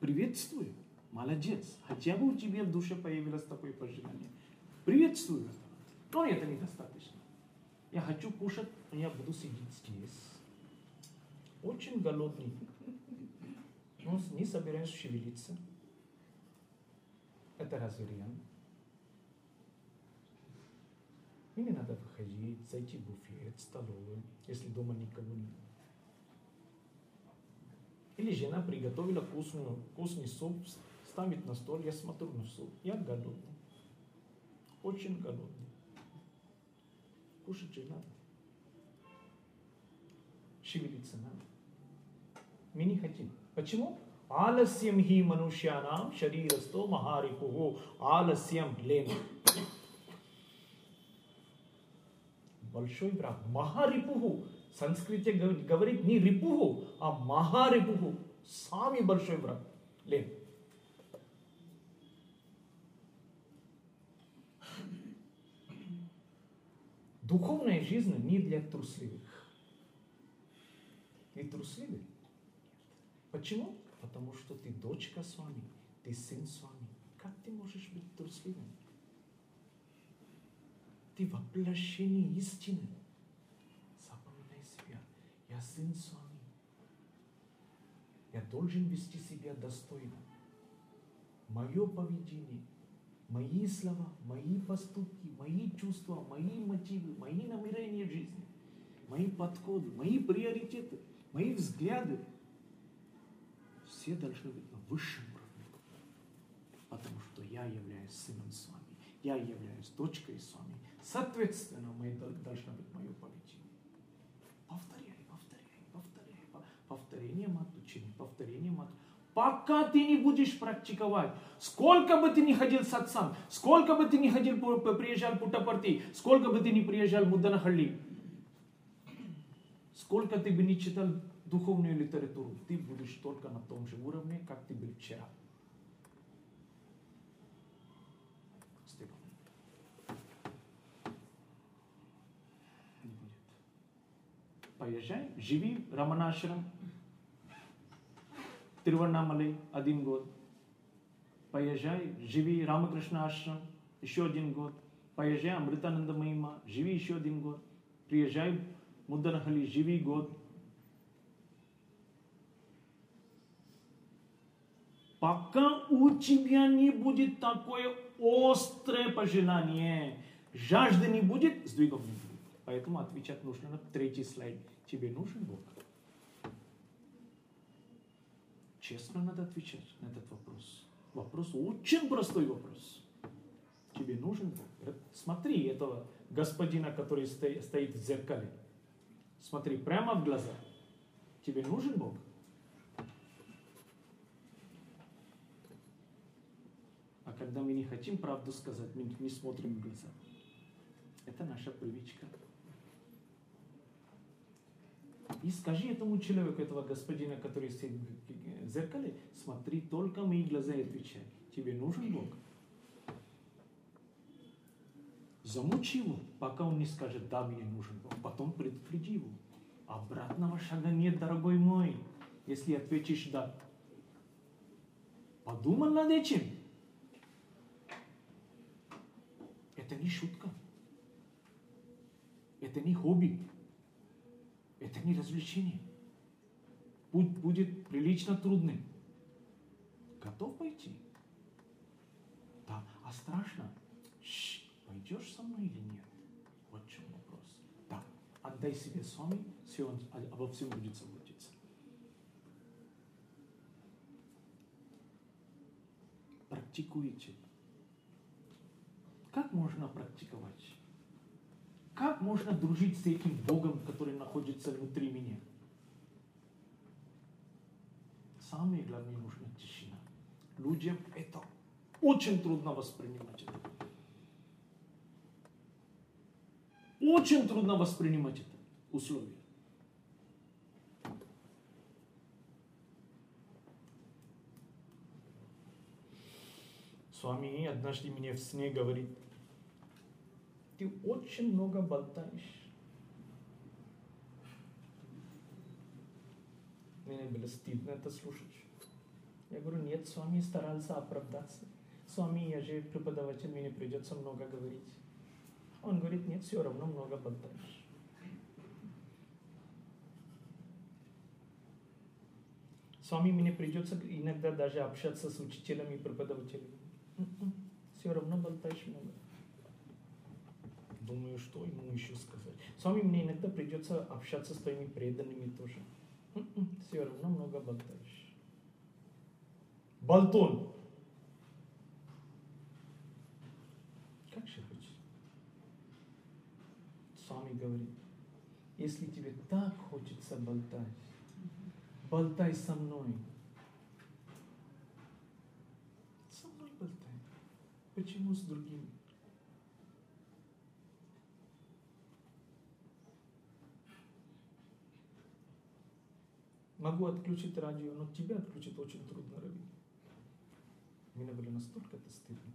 Приветствую. Молодец. Хотя бы у тебя в душе появилось такое пожелание. Приветствую. Но это недостаточно. Я хочу кушать, но я буду сидеть здесь. Очень голодный. Он не собирается шевелиться. Это разве реально? Или надо выходить, зайти в буфет, столовую, если дома никого нет. Или жена приготовила вкусную, вкусный суп, ставит на стол, я смотрю на суп, я голодный. Очень голодный. Кушать же надо. Шевелиться надо. Мы не хотим. Почему? आलस्यम ही मनुष्यानाम शरीरस्थो महारिपु आलस्यम лень. Большой враг. Махарипуху. В санскрите говорит не рипуху, а махарипуху. Самый большой враг. Лень. Духовная жизнь не для трусливых. Ты трусливый? Почему? Потому что ты дочка с вами, ты сын с вами. Как ты можешь быть трусливым? Ты воплощение истины. Запоминай себя. Я сын с вами. Я должен вести себя достойно. Мое поведение, мои слова, мои поступки, мои чувства, мои мотивы, мои намерения жизни, мои подходы, мои приоритеты, мои взгляды – все должны быть на высшем уровне. Потому что я являюсь сыном с вами. Я являюсь дочкой с вами. Соответственно, мы должно быть мое поведение. Повторяй, повторяй, повторяй. Повторение мат учения, повторение мат. Пока ты не будешь практиковать, сколько бы ты ни ходил с отцом, сколько бы ты ни ходил, приезжал Путапарти, сколько бы ты ни приезжал в Муданахалли, сколько ты бы не читал духовную литературу, ты будешь только на том же уровне, как ты был вчера. Степан. Не будет. Поезжай, живи Раманашрам, Тируванамалай один год. Поезжай, живи Рамакришна Ашрам, еще один год. Поезжай, Амритананда Махима, живи еще один год. Приезжай, Муданахали, живи год. пока у тебя не будет такое острое пожелание, жажды не будет, сдвигов не будет. Поэтому отвечать нужно на третий слайд. Тебе нужен Бог? Честно надо отвечать на этот вопрос. Вопрос очень простой вопрос. Тебе нужен Бог? Смотри этого господина, который стоит в зеркале. Смотри прямо в глаза. Тебе нужен Бог? когда мы не хотим правду сказать, мы не смотрим в глаза. Это наша привычка. И скажи этому человеку, этого господина, который сидит в зеркале, смотри только мои глаза и отвечай. Тебе нужен Бог? Замучи его, пока он не скажет, да, мне нужен Бог. Потом предупреди его. Обратного шага нет, дорогой мой, если ответишь да. Подумай над этим. Это не шутка. Это не хобби. Это не развлечение. Путь будет прилично трудным. Готов пойти? Да. А страшно? Ш, пойдешь со мной или нет? Вот в чем вопрос. Да. Отдай себе сами, все он обо всем будет заботиться. Практикуйте как можно практиковать? Как можно дружить с этим Богом, который находится внутри меня? Самое главное, нужна тишина. Людям это очень трудно воспринимать. Это. Очень трудно воспринимать это условие. С вами однажды мне в сне говорит, ты очень много болтаешь. Мне было стыдно это слушать. Я говорю, нет, с вами старался оправдаться. С вами я же преподаватель, мне придется много говорить. Он говорит, нет, все равно много болтаешь. С вами мне придется иногда даже общаться с учителями и преподавателями. М-м, Все равно болтаешь много. Думаю, что ему еще сказать. С вами мне иногда придется общаться с твоими преданными тоже. М-м, Все равно много болтаешь. Болтон. Как же быть? Свами говорит, если тебе так хочется болтать, болтай со мной. Со мной болтай. Почему с другими? Могу отключить радио, но тебя отключить очень трудно, Рави. Мне было настолько это стыдно.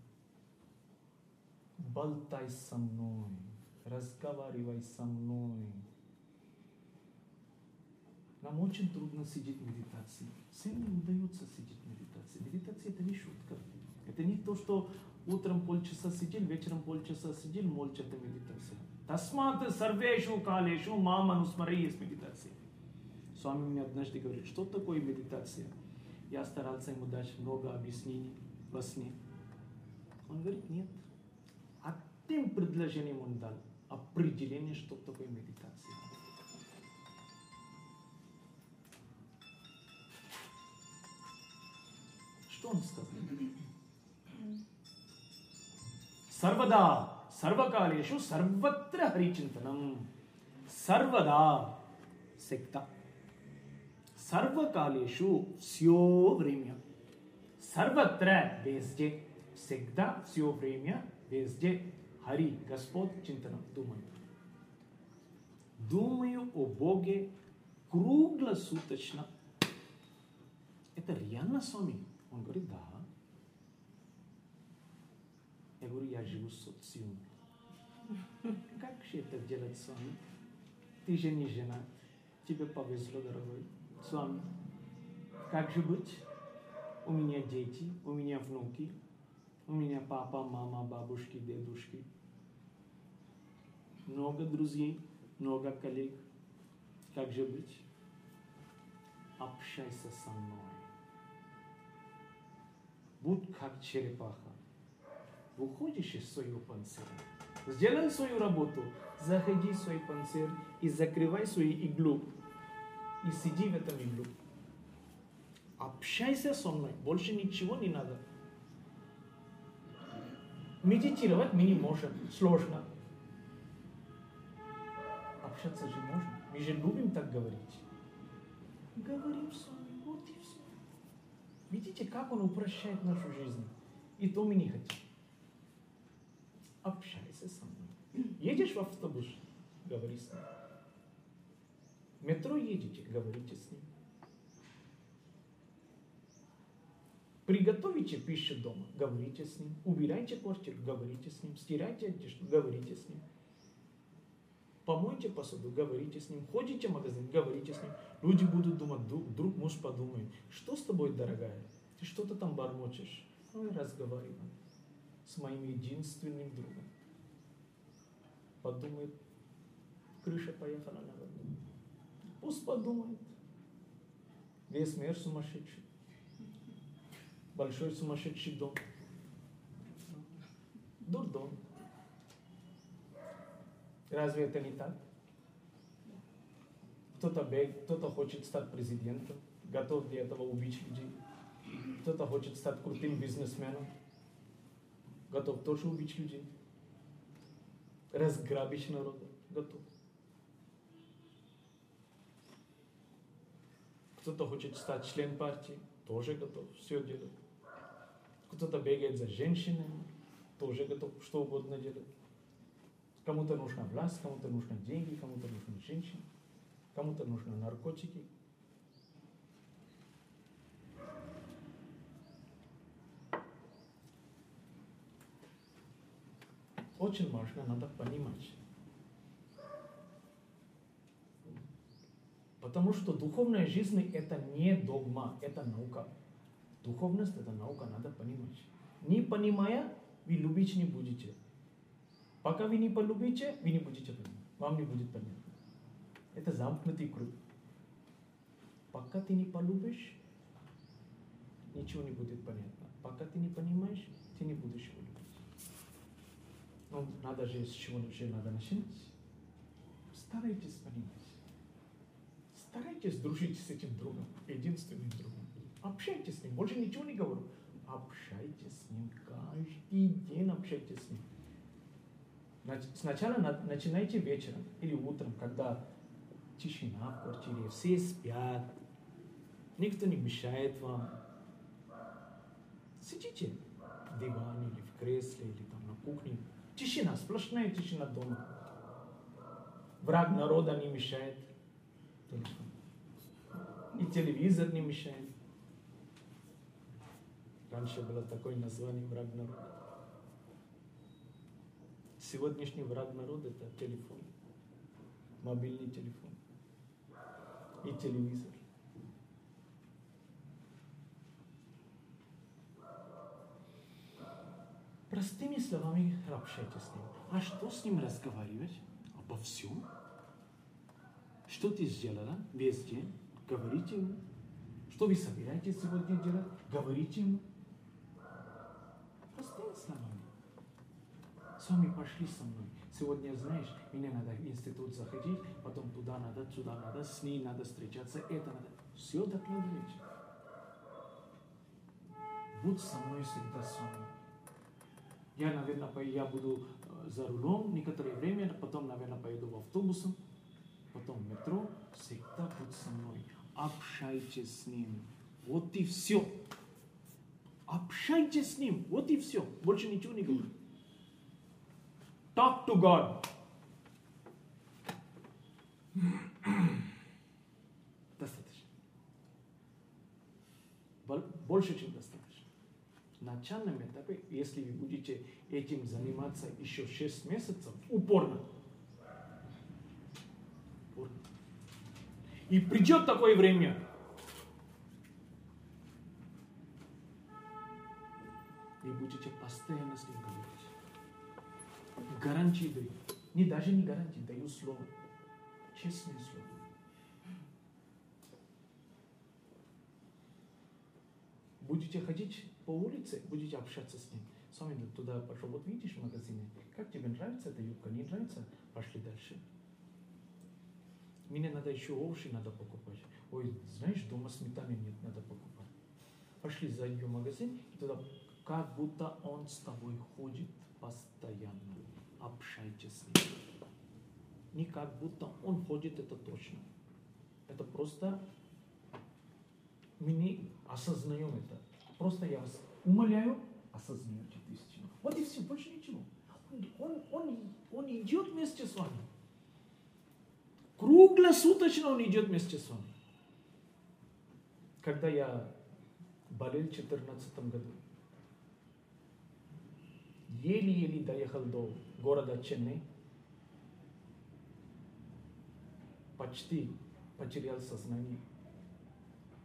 Болтай со мной, разговаривай со мной. Нам очень трудно сидеть в медитации. Всем не удается сидеть в медитации. Медитация это не шутка. Это не то, что утром полчаса сидел, вечером полчаса сидел, молча это медитация. Тасмат сарвешу калешу мама нусмари есть медитация. Свами мне однажды говорит, что такое медитация? Я старался ему дать много объяснений во сне. Он говорит, нет. Одним предложением он дал определение, что такое медитация. Что он сказал? Сарвада, сарвакалешу, сарватра харичинтанам. Сарвада, секта. Сарвакалешу, все время. Сарватра, везде. Всегда, все время, везде. Хари, Господь, чинтанам, думаю. Думаю о Боге круглосуточно. Это реально с вами? Он говорит, да. Я говорю, я живу с социумом. Как же это делать с вами? Ты же не женат. Тебе повезло, дорогой. С вами. Как же быть? У меня дети, у меня внуки, у меня папа, мама, бабушки, дедушки. Много друзей, много коллег. Как же быть? Общайся со мной. Будь как черепаха. Выходишь из своего панциря. Сделай свою работу. Заходи в свой панцирь и закрывай свою иглу. И сиди в этом иглу. Общайся со мной. Больше ничего не надо. Медитировать мы не можем. Сложно. Общаться же можно. Мы же любим так говорить. Говорим с вами. Вот и все. Видите, как он упрощает нашу жизнь. И то мы не хотим. Общайся со мной. Едешь в автобус, говори с ним. В метро едете, говорите с ним. Приготовите пищу дома, говорите с ним. Убирайте квартиру, говорите с ним. Стирайте одежду, говорите с ним. Помойте посуду, говорите с ним. Ходите в магазин, говорите с ним. Люди будут думать, вдруг муж подумает, что с тобой, дорогая? Ты что-то там бормочешь. Ну и разговариваем с моим единственным другом. Подумает, крыша поехала на воду. Пусть подумает. Весь мир сумасшедший. Большой сумасшедший дом. Дурдом. Разве это не так? Кто-то бег, кто-то хочет стать президентом, готов для этого убить людей. Кто-то хочет стать крутым бизнесменом, готов тоже убить людей. Разграбить народ, готов. Кто-то хочет стать член партии, тоже готов все делать. Кто-то бегает за женщинами, тоже готов что угодно делать. Кому-то нужна власть, кому-то нужны деньги, кому-то нужны женщины, кому-то нужны наркотики. Очень важно, надо понимать. Потому что духовная жизнь это не догма, это наука. Духовность это наука, надо понимать. Не понимая, вы любить не будете. Пока вы не полюбите, вы не будете понимать. Вам не будет понятно. Это замкнутый круг. Пока ты не полюбишь, ничего не будет понятно. Пока ты не понимаешь, ты не будешь его любить. Ну, надо же с чего же надо начинать. Старайтесь понимать. Старайтесь дружить с этим другом, единственным другом. Общайтесь с ним, больше ничего не говорю. Общайтесь с ним, каждый день общайтесь с ним. Сначала начинайте вечером или утром, когда тишина в квартире, все спят, никто не мешает вам. Сидите в диване или в кресле, или там на кухне. Тишина, сплошная тишина дома. Враг народа не мешает. И телевизор не мешает. Раньше было такое название враг народа. Сегодняшний враг народа это телефон, мобильный телефон и телевизор. Простыми словами общайтесь с ним. А что с ним разговаривать? Обо всем? Что ты сделала весь день? Говорите ему. Что вы собираетесь сегодня делать? Говорите ему. Простыми словами. С вами пошли со мной. Сегодня, знаешь, мне надо в институт заходить, потом туда надо, сюда надо, с ней надо встречаться, это надо. Все докладывайте. Будь со мной всегда мной. Я, наверное, я буду э, за рулем некоторое время, потом, наверное, поеду в автобусом, потом в метро. Всегда будь со мной. Общайтесь с ним. Вот и все. Общайтесь с ним. Вот и все. Больше ничего не говорю. Talk to God. Достаточно. Больше, чем достаточно начальном этапе, если вы будете этим заниматься еще 6 месяцев, упорно, упорно. И придет такое время, вы будете постоянно с ним говорить. Гарантии даю. Не даже не гарантии, даю слово. Честное слово. Будете ходить по улице, будете общаться с ним. С вами туда пошел, вот видишь в магазине, как тебе нравится эта юбка, не нравится, пошли дальше. Мне надо еще овощи надо покупать. Ой, знаешь, дома сметаны нет, надо покупать. Пошли за ее магазин, и туда как будто он с тобой ходит постоянно. Ним. Не как будто он ходит, это точно. Это просто мы не осознаем это. Просто я вас умоляю, осознайте эту истину. Вот и все, больше ничего. Он, он, он идет вместе с вами. Круглосуточно он идет вместе с вами. Когда я болел в 2014 году, еле-еле доехал до города Ченней, почти потерял сознание.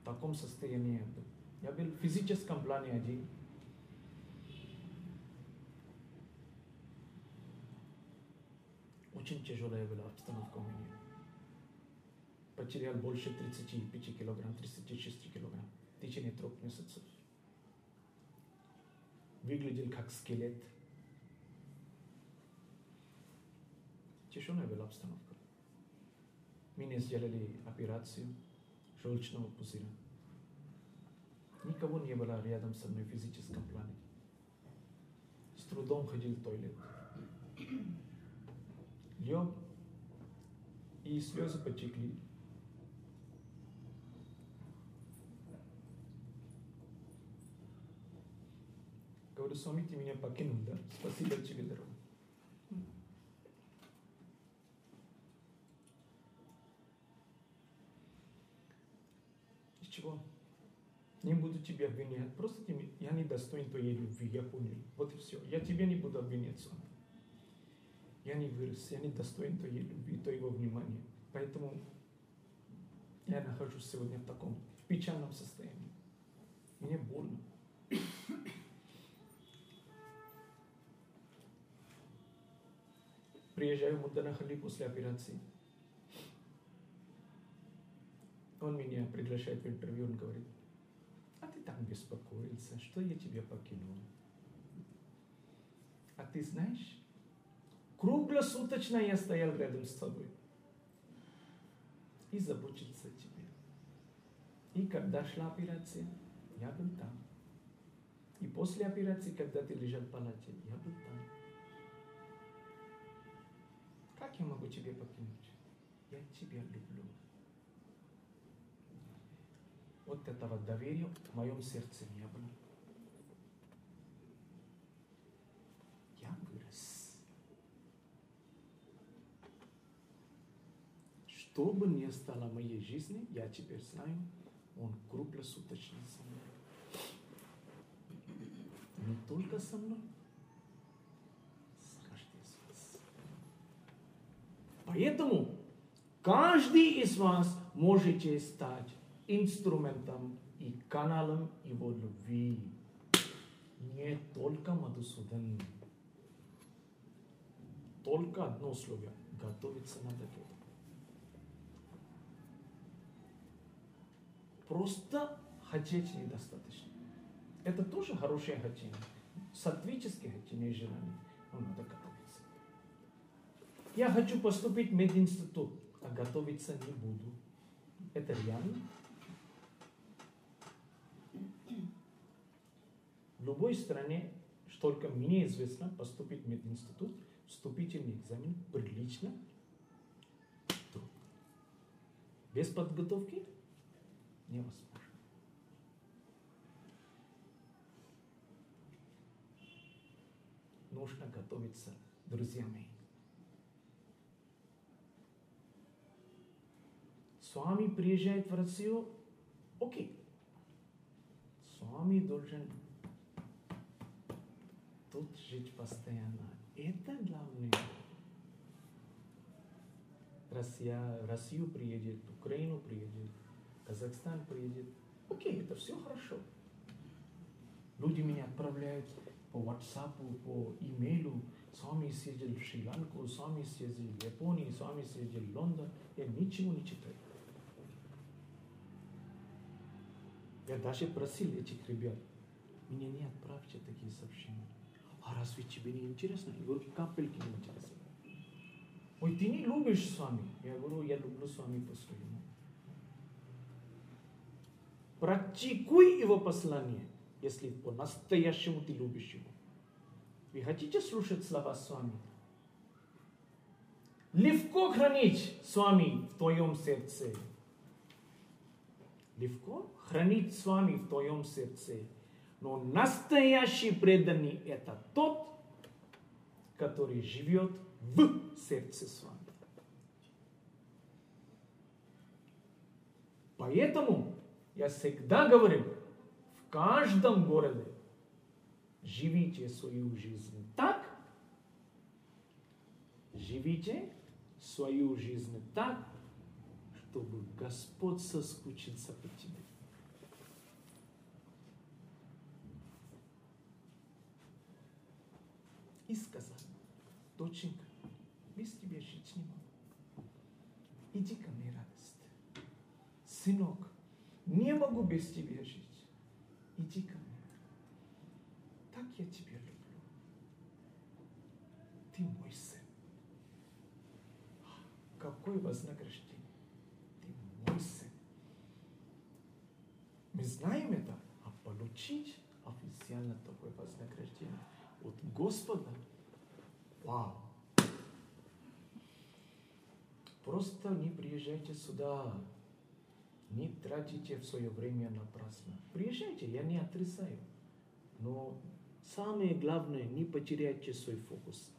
В таком состоянии был. Я был в физическом плане один. Очень тяжелая была обстановка у меня. Потерял больше 35 килограмм, 36 килограмм в течение трех месяцев. Выглядел как скелет. Тяжелая была обстановка. Мне сделали операцию желчного пузыря. Никого не было рядом со мной в физическом плане. С трудом ходил в туалет. Лег, и слезы потекли. Говорю, Свами, ты меня покинул, да? Спасибо тебе, дорогой. Из чего? не буду тебя обвинять. Просто тебе, я не достоин твоей любви, я понял. Вот и все. Я тебя не буду обвинять сам. Я не вырос, я не достоин твоей любви, твоего внимания. Поэтому я нахожусь сегодня в таком печальном состоянии. Мне больно. Приезжаю в Мудданахали после операции. Он меня приглашает в интервью, он говорит, ты так беспокоился, что я тебя покинул. А ты знаешь, круглосуточно я стоял рядом с тобой и заботился о тебе. И когда шла операция, я был там. И после операции, когда ты лежал в палате, я был там. Как я могу тебя покинуть? Я тебя люблю. Вот этого доверия в моем сердце не было. Я вырос. Что бы ни стало моей жизни, я теперь знаю, он круглосуточно со мной. Не только со мной, с каждым из вас. Поэтому каждый из вас можете стать инструментом и каналом его любви. Не только Мадусудан. Только одно слово. Готовиться надо к этому. Просто хотеть недостаточно. Это тоже хорошее хотение. Сатвическое хотение и желание. Но надо готовиться. Я хочу поступить в мединститут, а готовиться не буду. Это реально? Любой стране, что только мне известно, поступить в мединститут, вступительный экзамен прилично, трудно. Без подготовки невозможно. Нужно готовиться, друзья мои. С вами приезжает в Россию, окей. С вами должен тут жить постоянно. Это главное. Россия, Россию приедет, Украину приедет, Казахстан приедет. Окей, это все хорошо. Люди меня отправляют по WhatsApp, по имейлу. С вами съездил в Шри-Ланку, с вами съездил в Японию, с вами съездил в Лондон. Я ничего не читаю. Я даже просил этих ребят, меня не отправьте такие сообщения. А разве тебе не интересно? Я говорю, капельки не интересно. Ой, ты не любишь с вами. Я говорю, я люблю с вами по-своему. Практикуй его послание, если по-настоящему ты любишь его. Вы хотите слушать слова с вами? Легко хранить с вами в твоем сердце. Легко хранить с вами в твоем сердце. Но настоящий преданный это тот, который живет в сердце с вами. Поэтому я всегда говорю, в каждом городе живите свою жизнь так, живите свою жизнь так, чтобы Господь соскучился по тебе. И сказал, доченька, без тебя жить не могу. Иди ко мне, радость. Сынок, не могу без тебя жить. Иди ко мне. Так я тебя люблю. Ты мой сын. Какое вознаграждение. Ты мой сын. Мы знаем это, а получить официально от Господа. Вау! Просто не приезжайте сюда. Не тратите свое время напрасно. Приезжайте, я не отрицаю. Но самое главное, не потеряйте свой фокус.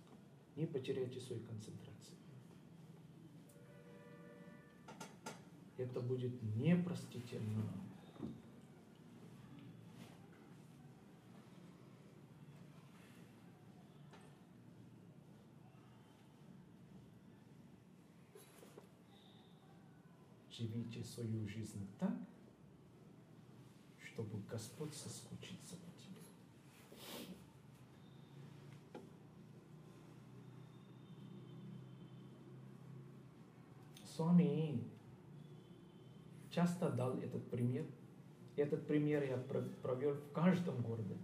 Не потеряйте свою концентрацию. Это будет непростительно. Живите свою жизнь так, чтобы Господь соскучится по тебе. С вами часто дал этот пример Этот пример я провел в каждом городе.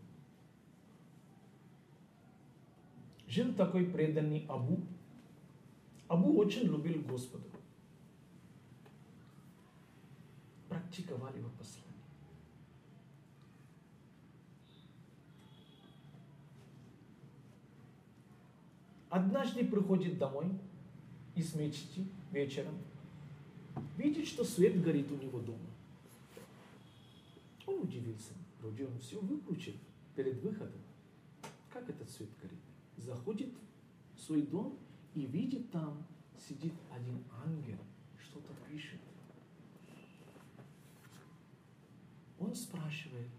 Жил такой преданный Абу. Абу очень любил Господа. Практиковал его послание. Однажды приходит домой из мечети вечером, видит, что свет горит у него дома. Он удивился. Вроде он все выключил перед выходом. Как этот свет горит? Заходит в свой дом и видит там сидит один ангел, что-то пишет. Он спрашивает,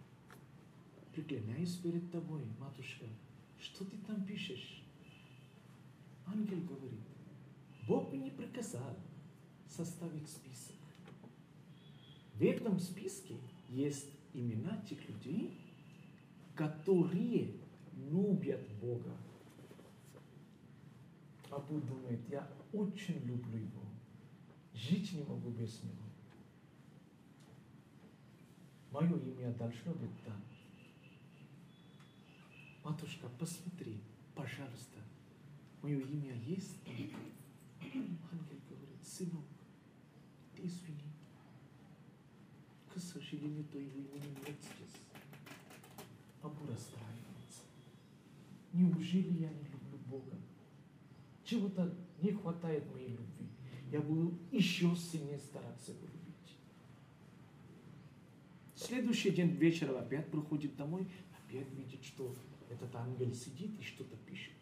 преклоняюсь перед тобой, матушка, что ты там пишешь? Ангел говорит, Бог мне приказал составить список. В этом списке есть имена тех людей, которые любят Бога. Абу думает, я очень люблю его. Жить не могу без него. Мое имя должно быть там. Матушка, посмотри, пожалуйста, мое имя есть там. Ангел говорит, сынок, ты извини. К сожалению, твоего имени нет здесь. Абу расстраивается. Неужели я не люблю Бога? Чего-то не хватает моей любви. Я буду еще сильнее стараться любить. Следующий день вечером опять приходит домой, опять видит, что этот ангел сидит и что-то пишет.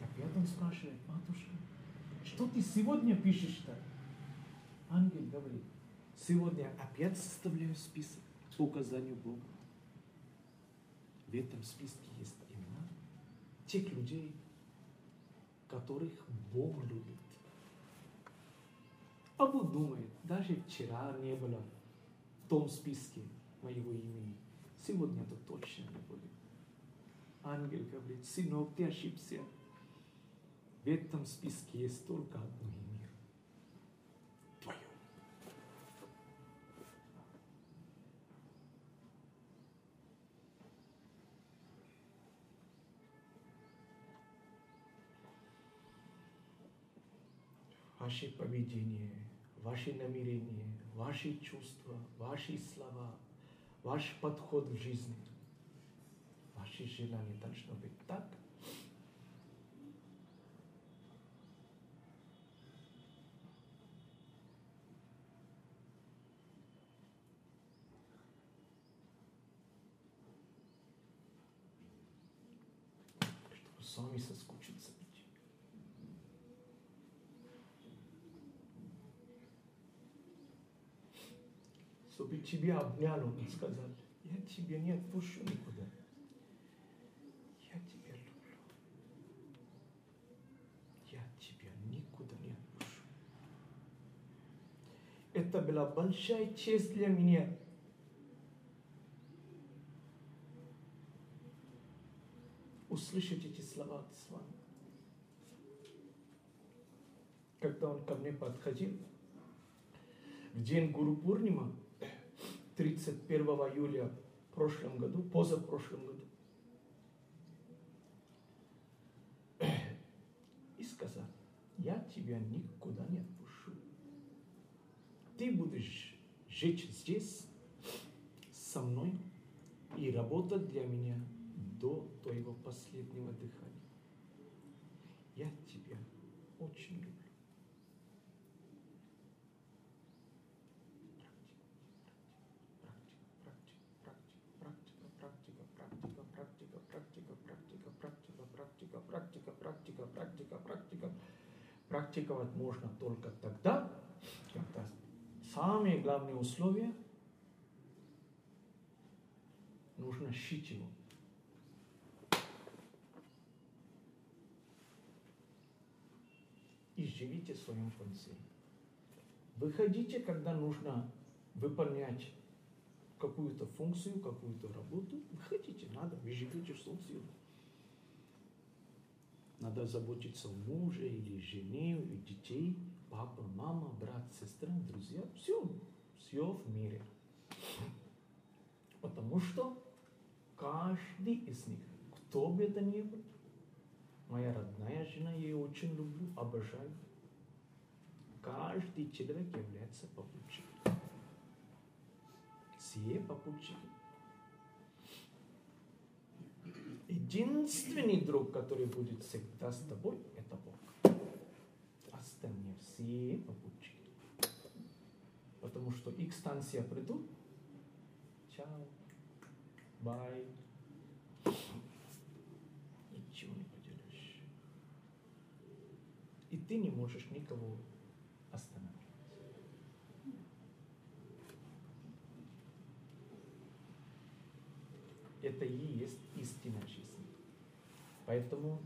Опять он спрашивает, матушка, что ты сегодня пишешь-то? Ангел говорит, сегодня опять составляю список по указанию Бога. В этом списке есть имена тех людей, которых Бог любит. А Бог думает, даже вчера не было том списке моего имени. Сегодня это точно не будет. Ангел говорит, сынок, ты ошибся. В этом списке есть только одно имя. Твое. Ваше поведение, ваши намерения, ваши чувства, ваши слова, ваш подход в жизни, ваши желания должно быть так, чтобы сами соскучиться быть. Чтобы тебя обнял он и сказал, я тебя не отпущу никуда. Я тебя люблю. Я тебя никуда не отпущу. Это была большая честь для меня. услышать эти слова от с вами. Когда он ко мне подходил, в день Гуру Пурнима, 31 июля прошлом году, позапрошлом году, и сказал, я тебя никуда не отпущу. Ты будешь жить здесь со мной и работать для меня до твоего последнего дыхания. Я тебя очень люблю. Практиковать можно только тогда, когда самые главные условия нужно шить его. и живите в своем конце. Выходите, когда нужно выполнять какую-то функцию, какую-то работу. Выходите, надо, вы живете в собственном. Надо заботиться о муже или жене, и детей, папа, мама, брат, сестра, друзья. Все, все в мире. Потому что каждый из них, кто бы это ни был, моя родная жена, я ее очень люблю, обожаю. Каждый человек является попутчиком. Все попутчики. Единственный друг, который будет всегда с тобой, это Бог. Остальные все попутчики. Потому что их станция придут, чао, бай, ничего не поделаешь. И ты не можешь никого остановить. Это и есть. Поэтому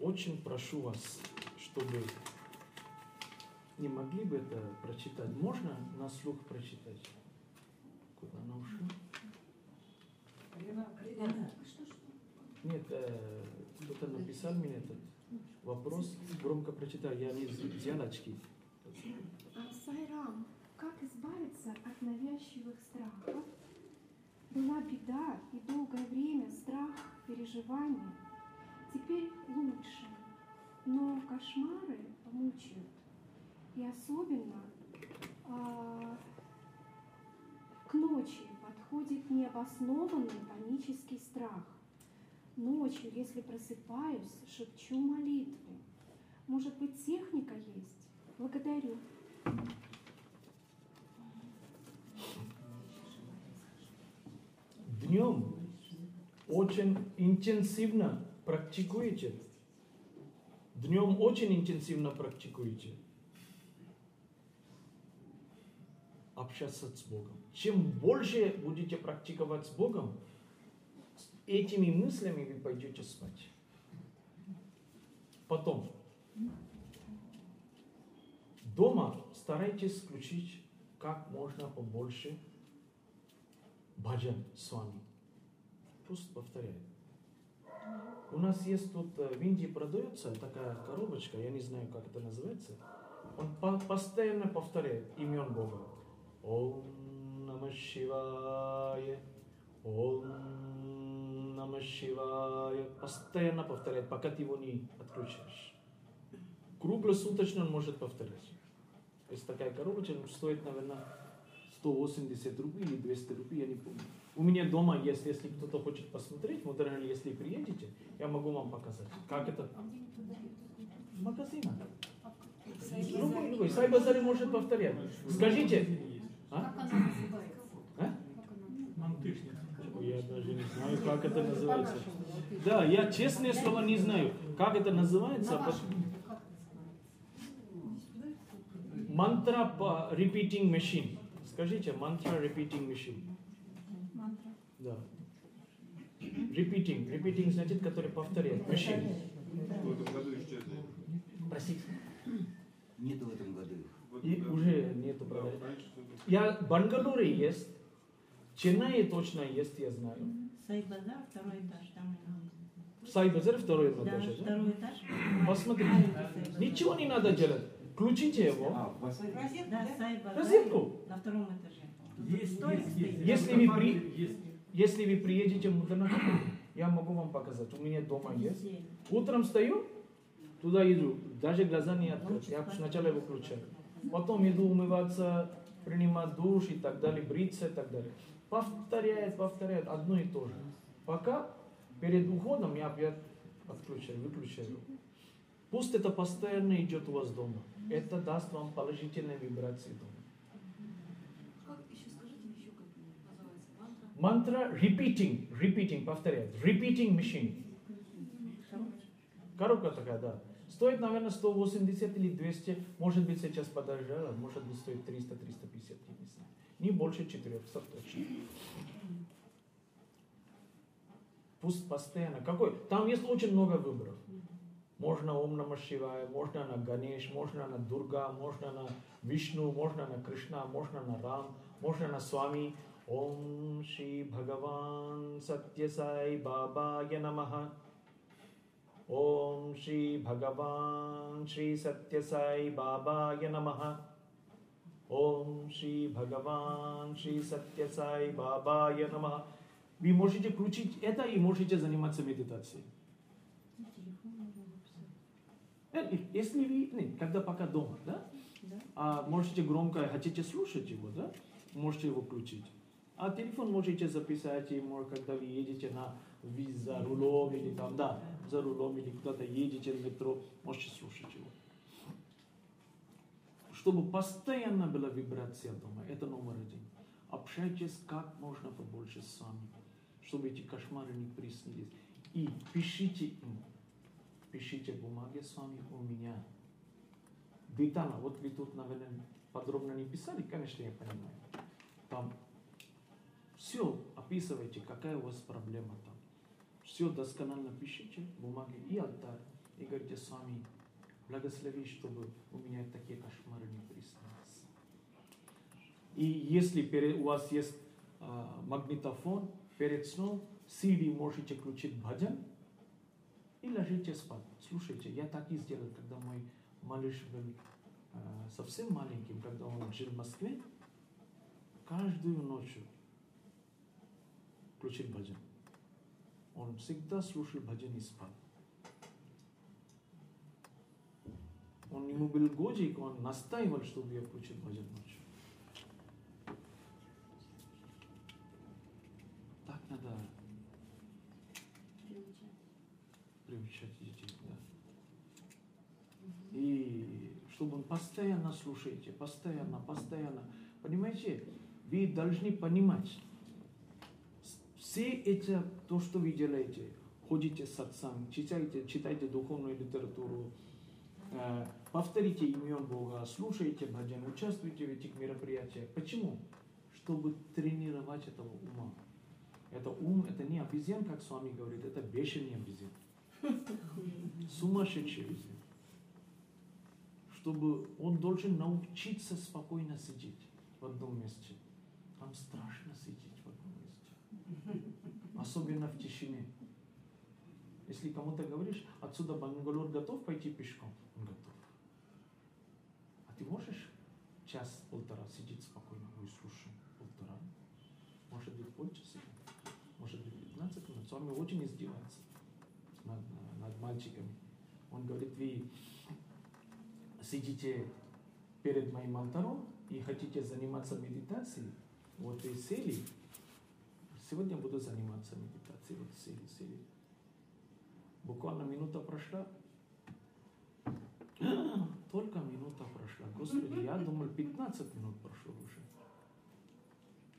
очень прошу вас, чтобы не могли бы это прочитать. Можно на слух прочитать? Куда она ушла? Нет, э, кто-то написал мне этот вопрос. Громко прочитай, я не взял очки. Сайрам, как избавиться от навязчивых страхов? Была беда и долгое время страх, переживания. Теперь лучше, но кошмары мучают. И особенно а, к ночи подходит необоснованный панический страх. Ночью, если просыпаюсь, шепчу молитвы. Может быть, техника есть? Благодарю. Днем очень интенсивно практикуете. Днем очень интенсивно практикуете. Общаться с Богом. Чем больше будете практиковать с Богом, с этими мыслями вы пойдете спать. Потом, дома старайтесь включить как можно побольше баджан с вами. Пусть повторяет. У нас есть тут э, в Индии продается такая коробочка, я не знаю, как это называется. Он по- постоянно повторяет имен Бога. Ом Нама Шивая, Ом Нама Шивая. Постоянно повторяет, пока ты его не отключаешь. Круглосуточно он может повторять. Есть такая коробочка, стоит, наверное, 180 рублей или 200 рублей, я не помню. У меня дома есть, если кто-то хочет посмотреть, вот реально, если приедете, я могу вам показать, как это в магазинах. Любой, любой. Сайбазаре может повторять. Скажите, а? Как она называется? А? Я даже не знаю, как это называется. Да, я честное слово не знаю, как это называется. Называется? Мантра по repeating machine. Скажите, мантра repeating machine. Да. Repeating. Repeating значит, который повторяет. Machine. В этом году исчезли. Простите. Нету в этом году И да. уже нету Да, продажи. раньше что-то- Я в Бангалоре есть. В Ченнае точно есть, я знаю. Сайбазар, второй этаж, там и надо. В Сайбазаре второй Да, этаж, да? второй этаж. Посмотрите. Сайбазар. Ничего не надо делать. Включите его. А, Сайбазар. Розетку. На втором этаже. Есть, Столик есть, стоит. есть. Если вы при- Есть. Если вы приедете в Муданахар, я могу вам показать. У меня дома есть. Утром встаю, туда иду. Даже глаза не открыть. Я сначала его включаю. Потом иду умываться, принимать душ и так далее, бриться и так далее. Повторяет, повторяет одно и то же. Пока перед уходом я опять отключаю, выключаю. Пусть это постоянно идет у вас дома. Это даст вам положительные вибрации дома. Как еще скажите еще как Мантра repeating, repeating, повторяет. Repeating machine. Коробка такая, да. Стоит, наверное, 180 или 200. Может быть, сейчас подорожало. Может быть, стоит 300-350, я не знаю. Не больше 400 точно. Пусть постоянно. Какой? Там есть очень много выборов. Можно Ом Нама Шивая, можно на Ганеш, можно на Дурга, можно на Вишну, можно на Кришна, можно на Рам, можно на Свами. Shri Bhagavan Shri Satya Sai Babaya Namaha. Ом Шри Бхагаван Шри Сатья Сай Бабая Нама. Вы можете включить это и можете заниматься медитацией. Э, Если вы, не, когда пока дома, да? Да. А можете громко, хотите слушать его, да? Можете его включить. А телефон можете записать, и может, когда вы едете на вы за рулем или там, да, за рулем или куда-то едете в метро, можете слушать его. Чтобы постоянно была вибрация дома, это номер один. Общайтесь как можно побольше с вами, чтобы эти кошмары не приснились. И пишите им, пишите в бумаге с вами у меня. Детально, вот вы тут, наверное, подробно не писали, конечно, я понимаю. Там все описывайте, какая у вас проблема там. Все досконально пишите в бумаге и алтарь. И говорите с вами, благослови, чтобы у меня такие кошмары не приснились. И если у вас есть а, магнитофон, перед сном CD можете включить баджан и ложите спать. Слушайте, я так и сделал, когда мой малыш был а, совсем маленьким, когда он жил в Москве, каждую ночь включил баджан. Он всегда слушал баджан и спал. Он ему был годик, он настаивал, чтобы я включил баджан ночью. Так надо приучать детей, да. И чтобы он постоянно слушайте, постоянно, постоянно. Понимаете, вы должны понимать, все эти, то, что вы делаете, ходите с отцом, читайте, читайте духовную литературу, э, повторите имен Бога, слушайте баджан, участвуйте в этих мероприятиях. Почему? Чтобы тренировать этого ума. Это ум, это не обезьян, как с вами говорит, это бешеный обезьян. Сумасшедший обезьян. Чтобы он должен научиться спокойно сидеть в одном месте. Там страшно сидеть в одном месте. Особенно в тишине. Если кому-то говоришь, отсюда Бангалор готов пойти пешком? Он готов. А ты можешь час-полтора сидеть спокойно? Ой, слушай, полтора. Может быть, полчаса, может быть, 15 минут. С вами очень издевается над, над мальчиками. Он говорит, вы сидите перед моим алтарем и хотите заниматься медитацией, вот и сели, сегодня буду заниматься медитацией, вот сели, сели. Буквально минута прошла, только минута прошла. Господи, я думал, 15 минут прошло уже.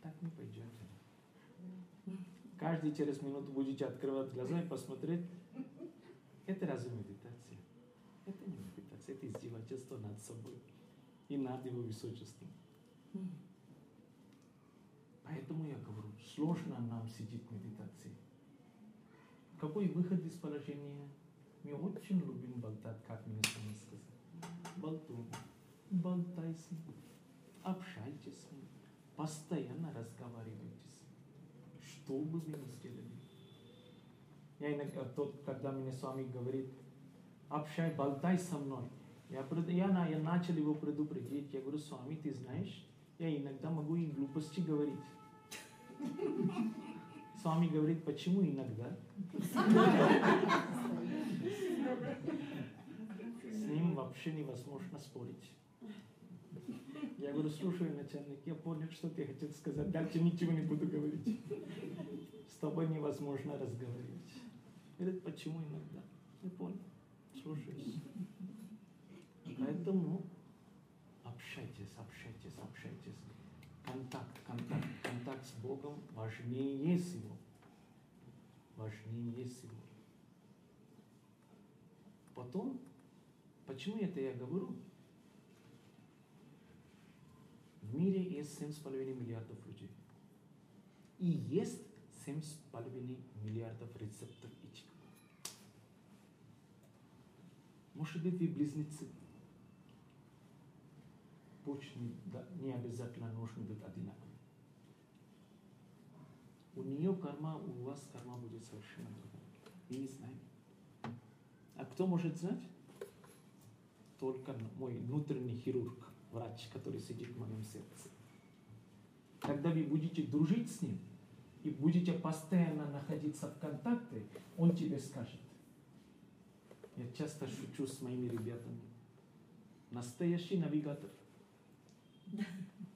Так не пойдет. Каждый через минуту будете открывать глаза и посмотреть. Это разве медитация? Это не медитация, это издевательство над собой и над его высочеством. Поэтому я говорю, сложно нам сидеть в медитации. Какой выход из положения? Мы очень любим болтать, как мне сами сказали. Болтун. Болтай с ним. Общайтесь с ним. Постоянно разговаривайте с ним. Что бы вы ни сделали. Я иногда, тот, когда мне с вами говорит, общай, болтай со мной. Я, пред- я, я начал его предупредить. Я говорю, с вами, ты знаешь, я иногда могу и глупости говорить. С вами говорит, почему иногда? С ним вообще невозможно спорить. Я говорю, слушай, начальник, я понял, что ты хотел сказать, дальше ничего не буду говорить. С тобой невозможно разговаривать. Говорит, почему иногда? Я понял, слушаюсь. Поэтому общайтесь, общайтесь. Контакт, контакт, контакт с Богом важнее всего. Важнее всего. Потом, почему это я говорю? В мире есть 7,5 миллиардов людей. И есть 7,5 миллиардов рецептов этих. Может быть, вы близнецы. Не, да, не обязательно нужно быть одинаковым. У нее карма, у вас карма будет совершенно другая. Мы не знаем. А кто может знать? Только мой внутренний хирург врач, который сидит в моем сердце. Когда вы будете дружить с ним и будете постоянно находиться в контакте, он тебе скажет. Я часто шучу с моими ребятами. Настоящий навигатор.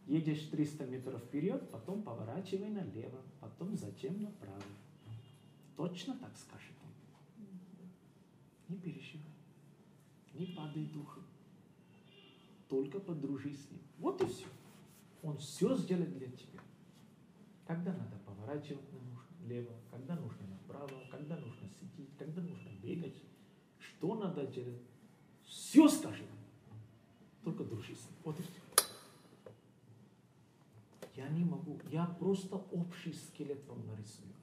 Едешь 300 метров вперед, потом поворачивай налево, потом затем направо. Точно так скажет он. Не переживай. Не падай духом. Только подружись с ним. Вот и все. Он все сделает для тебя. Когда надо поворачивать налево, когда нужно направо, когда нужно сидеть, когда нужно бегать, что надо делать. Все скажет. Только дружись с ним. Вот и все. Я не могу. Я просто общий скелет вам нарисую.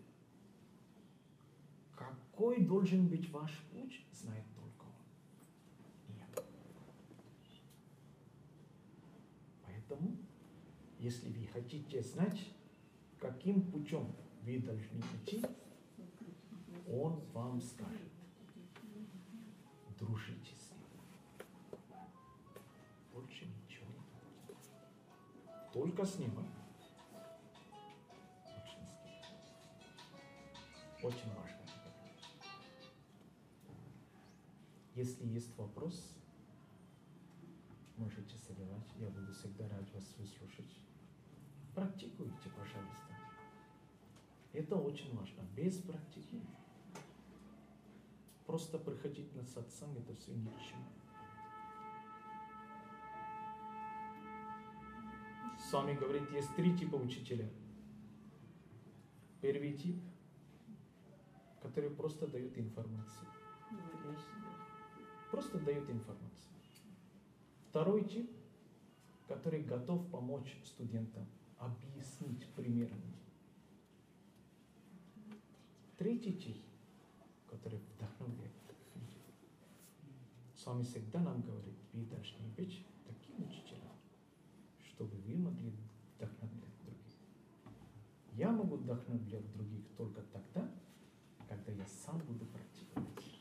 Какой должен быть ваш путь, знает только он. Нет. Поэтому, если вы хотите знать, каким путем вы должны идти, он вам скажет. Дружите с ним. Больше ничего не. Только с ним. Очень важно. Если есть вопрос, можете задавать. Я буду всегда рад вас выслушать. Практикуйте, пожалуйста. Это очень важно. Без практики просто приходить на сатсанг, это все ни к чему. С вами говорит, есть три типа учителя. Первый тип, который просто дает информацию. Просто дает информацию. Второй тип, который готов помочь студентам, объяснить примерно. Третий тип, который вдохновляет. С вами всегда нам говорит, вы должны быть таким учителем, чтобы вы могли вдохновлять других. Я могу вдохновлять других только тогда, когда я сам буду практиковать.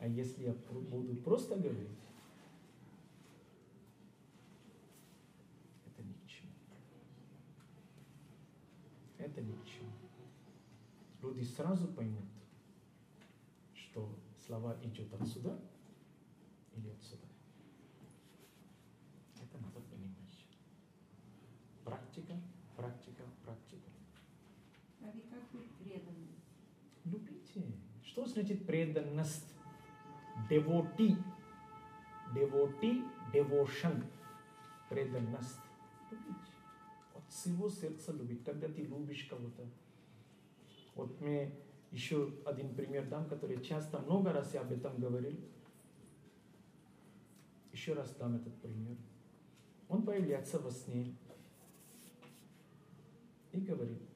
А если я буду просто говорить, это ни к чему. Это ни к чему. Люди сразу поймут, что слова идет отсюда или отсюда. Это надо понимать. Практика, практика. А вы как быть преданным? Любите. Что значит преданность? Devotee. Devotee, devotion. Преданность. Любить. От всего сердца любить. Когда ты любишь кого-то. Вот мне еще один пример дам, который часто, много раз я об этом говорил. Еще раз дам этот пример. Он появляется во сне и говорит,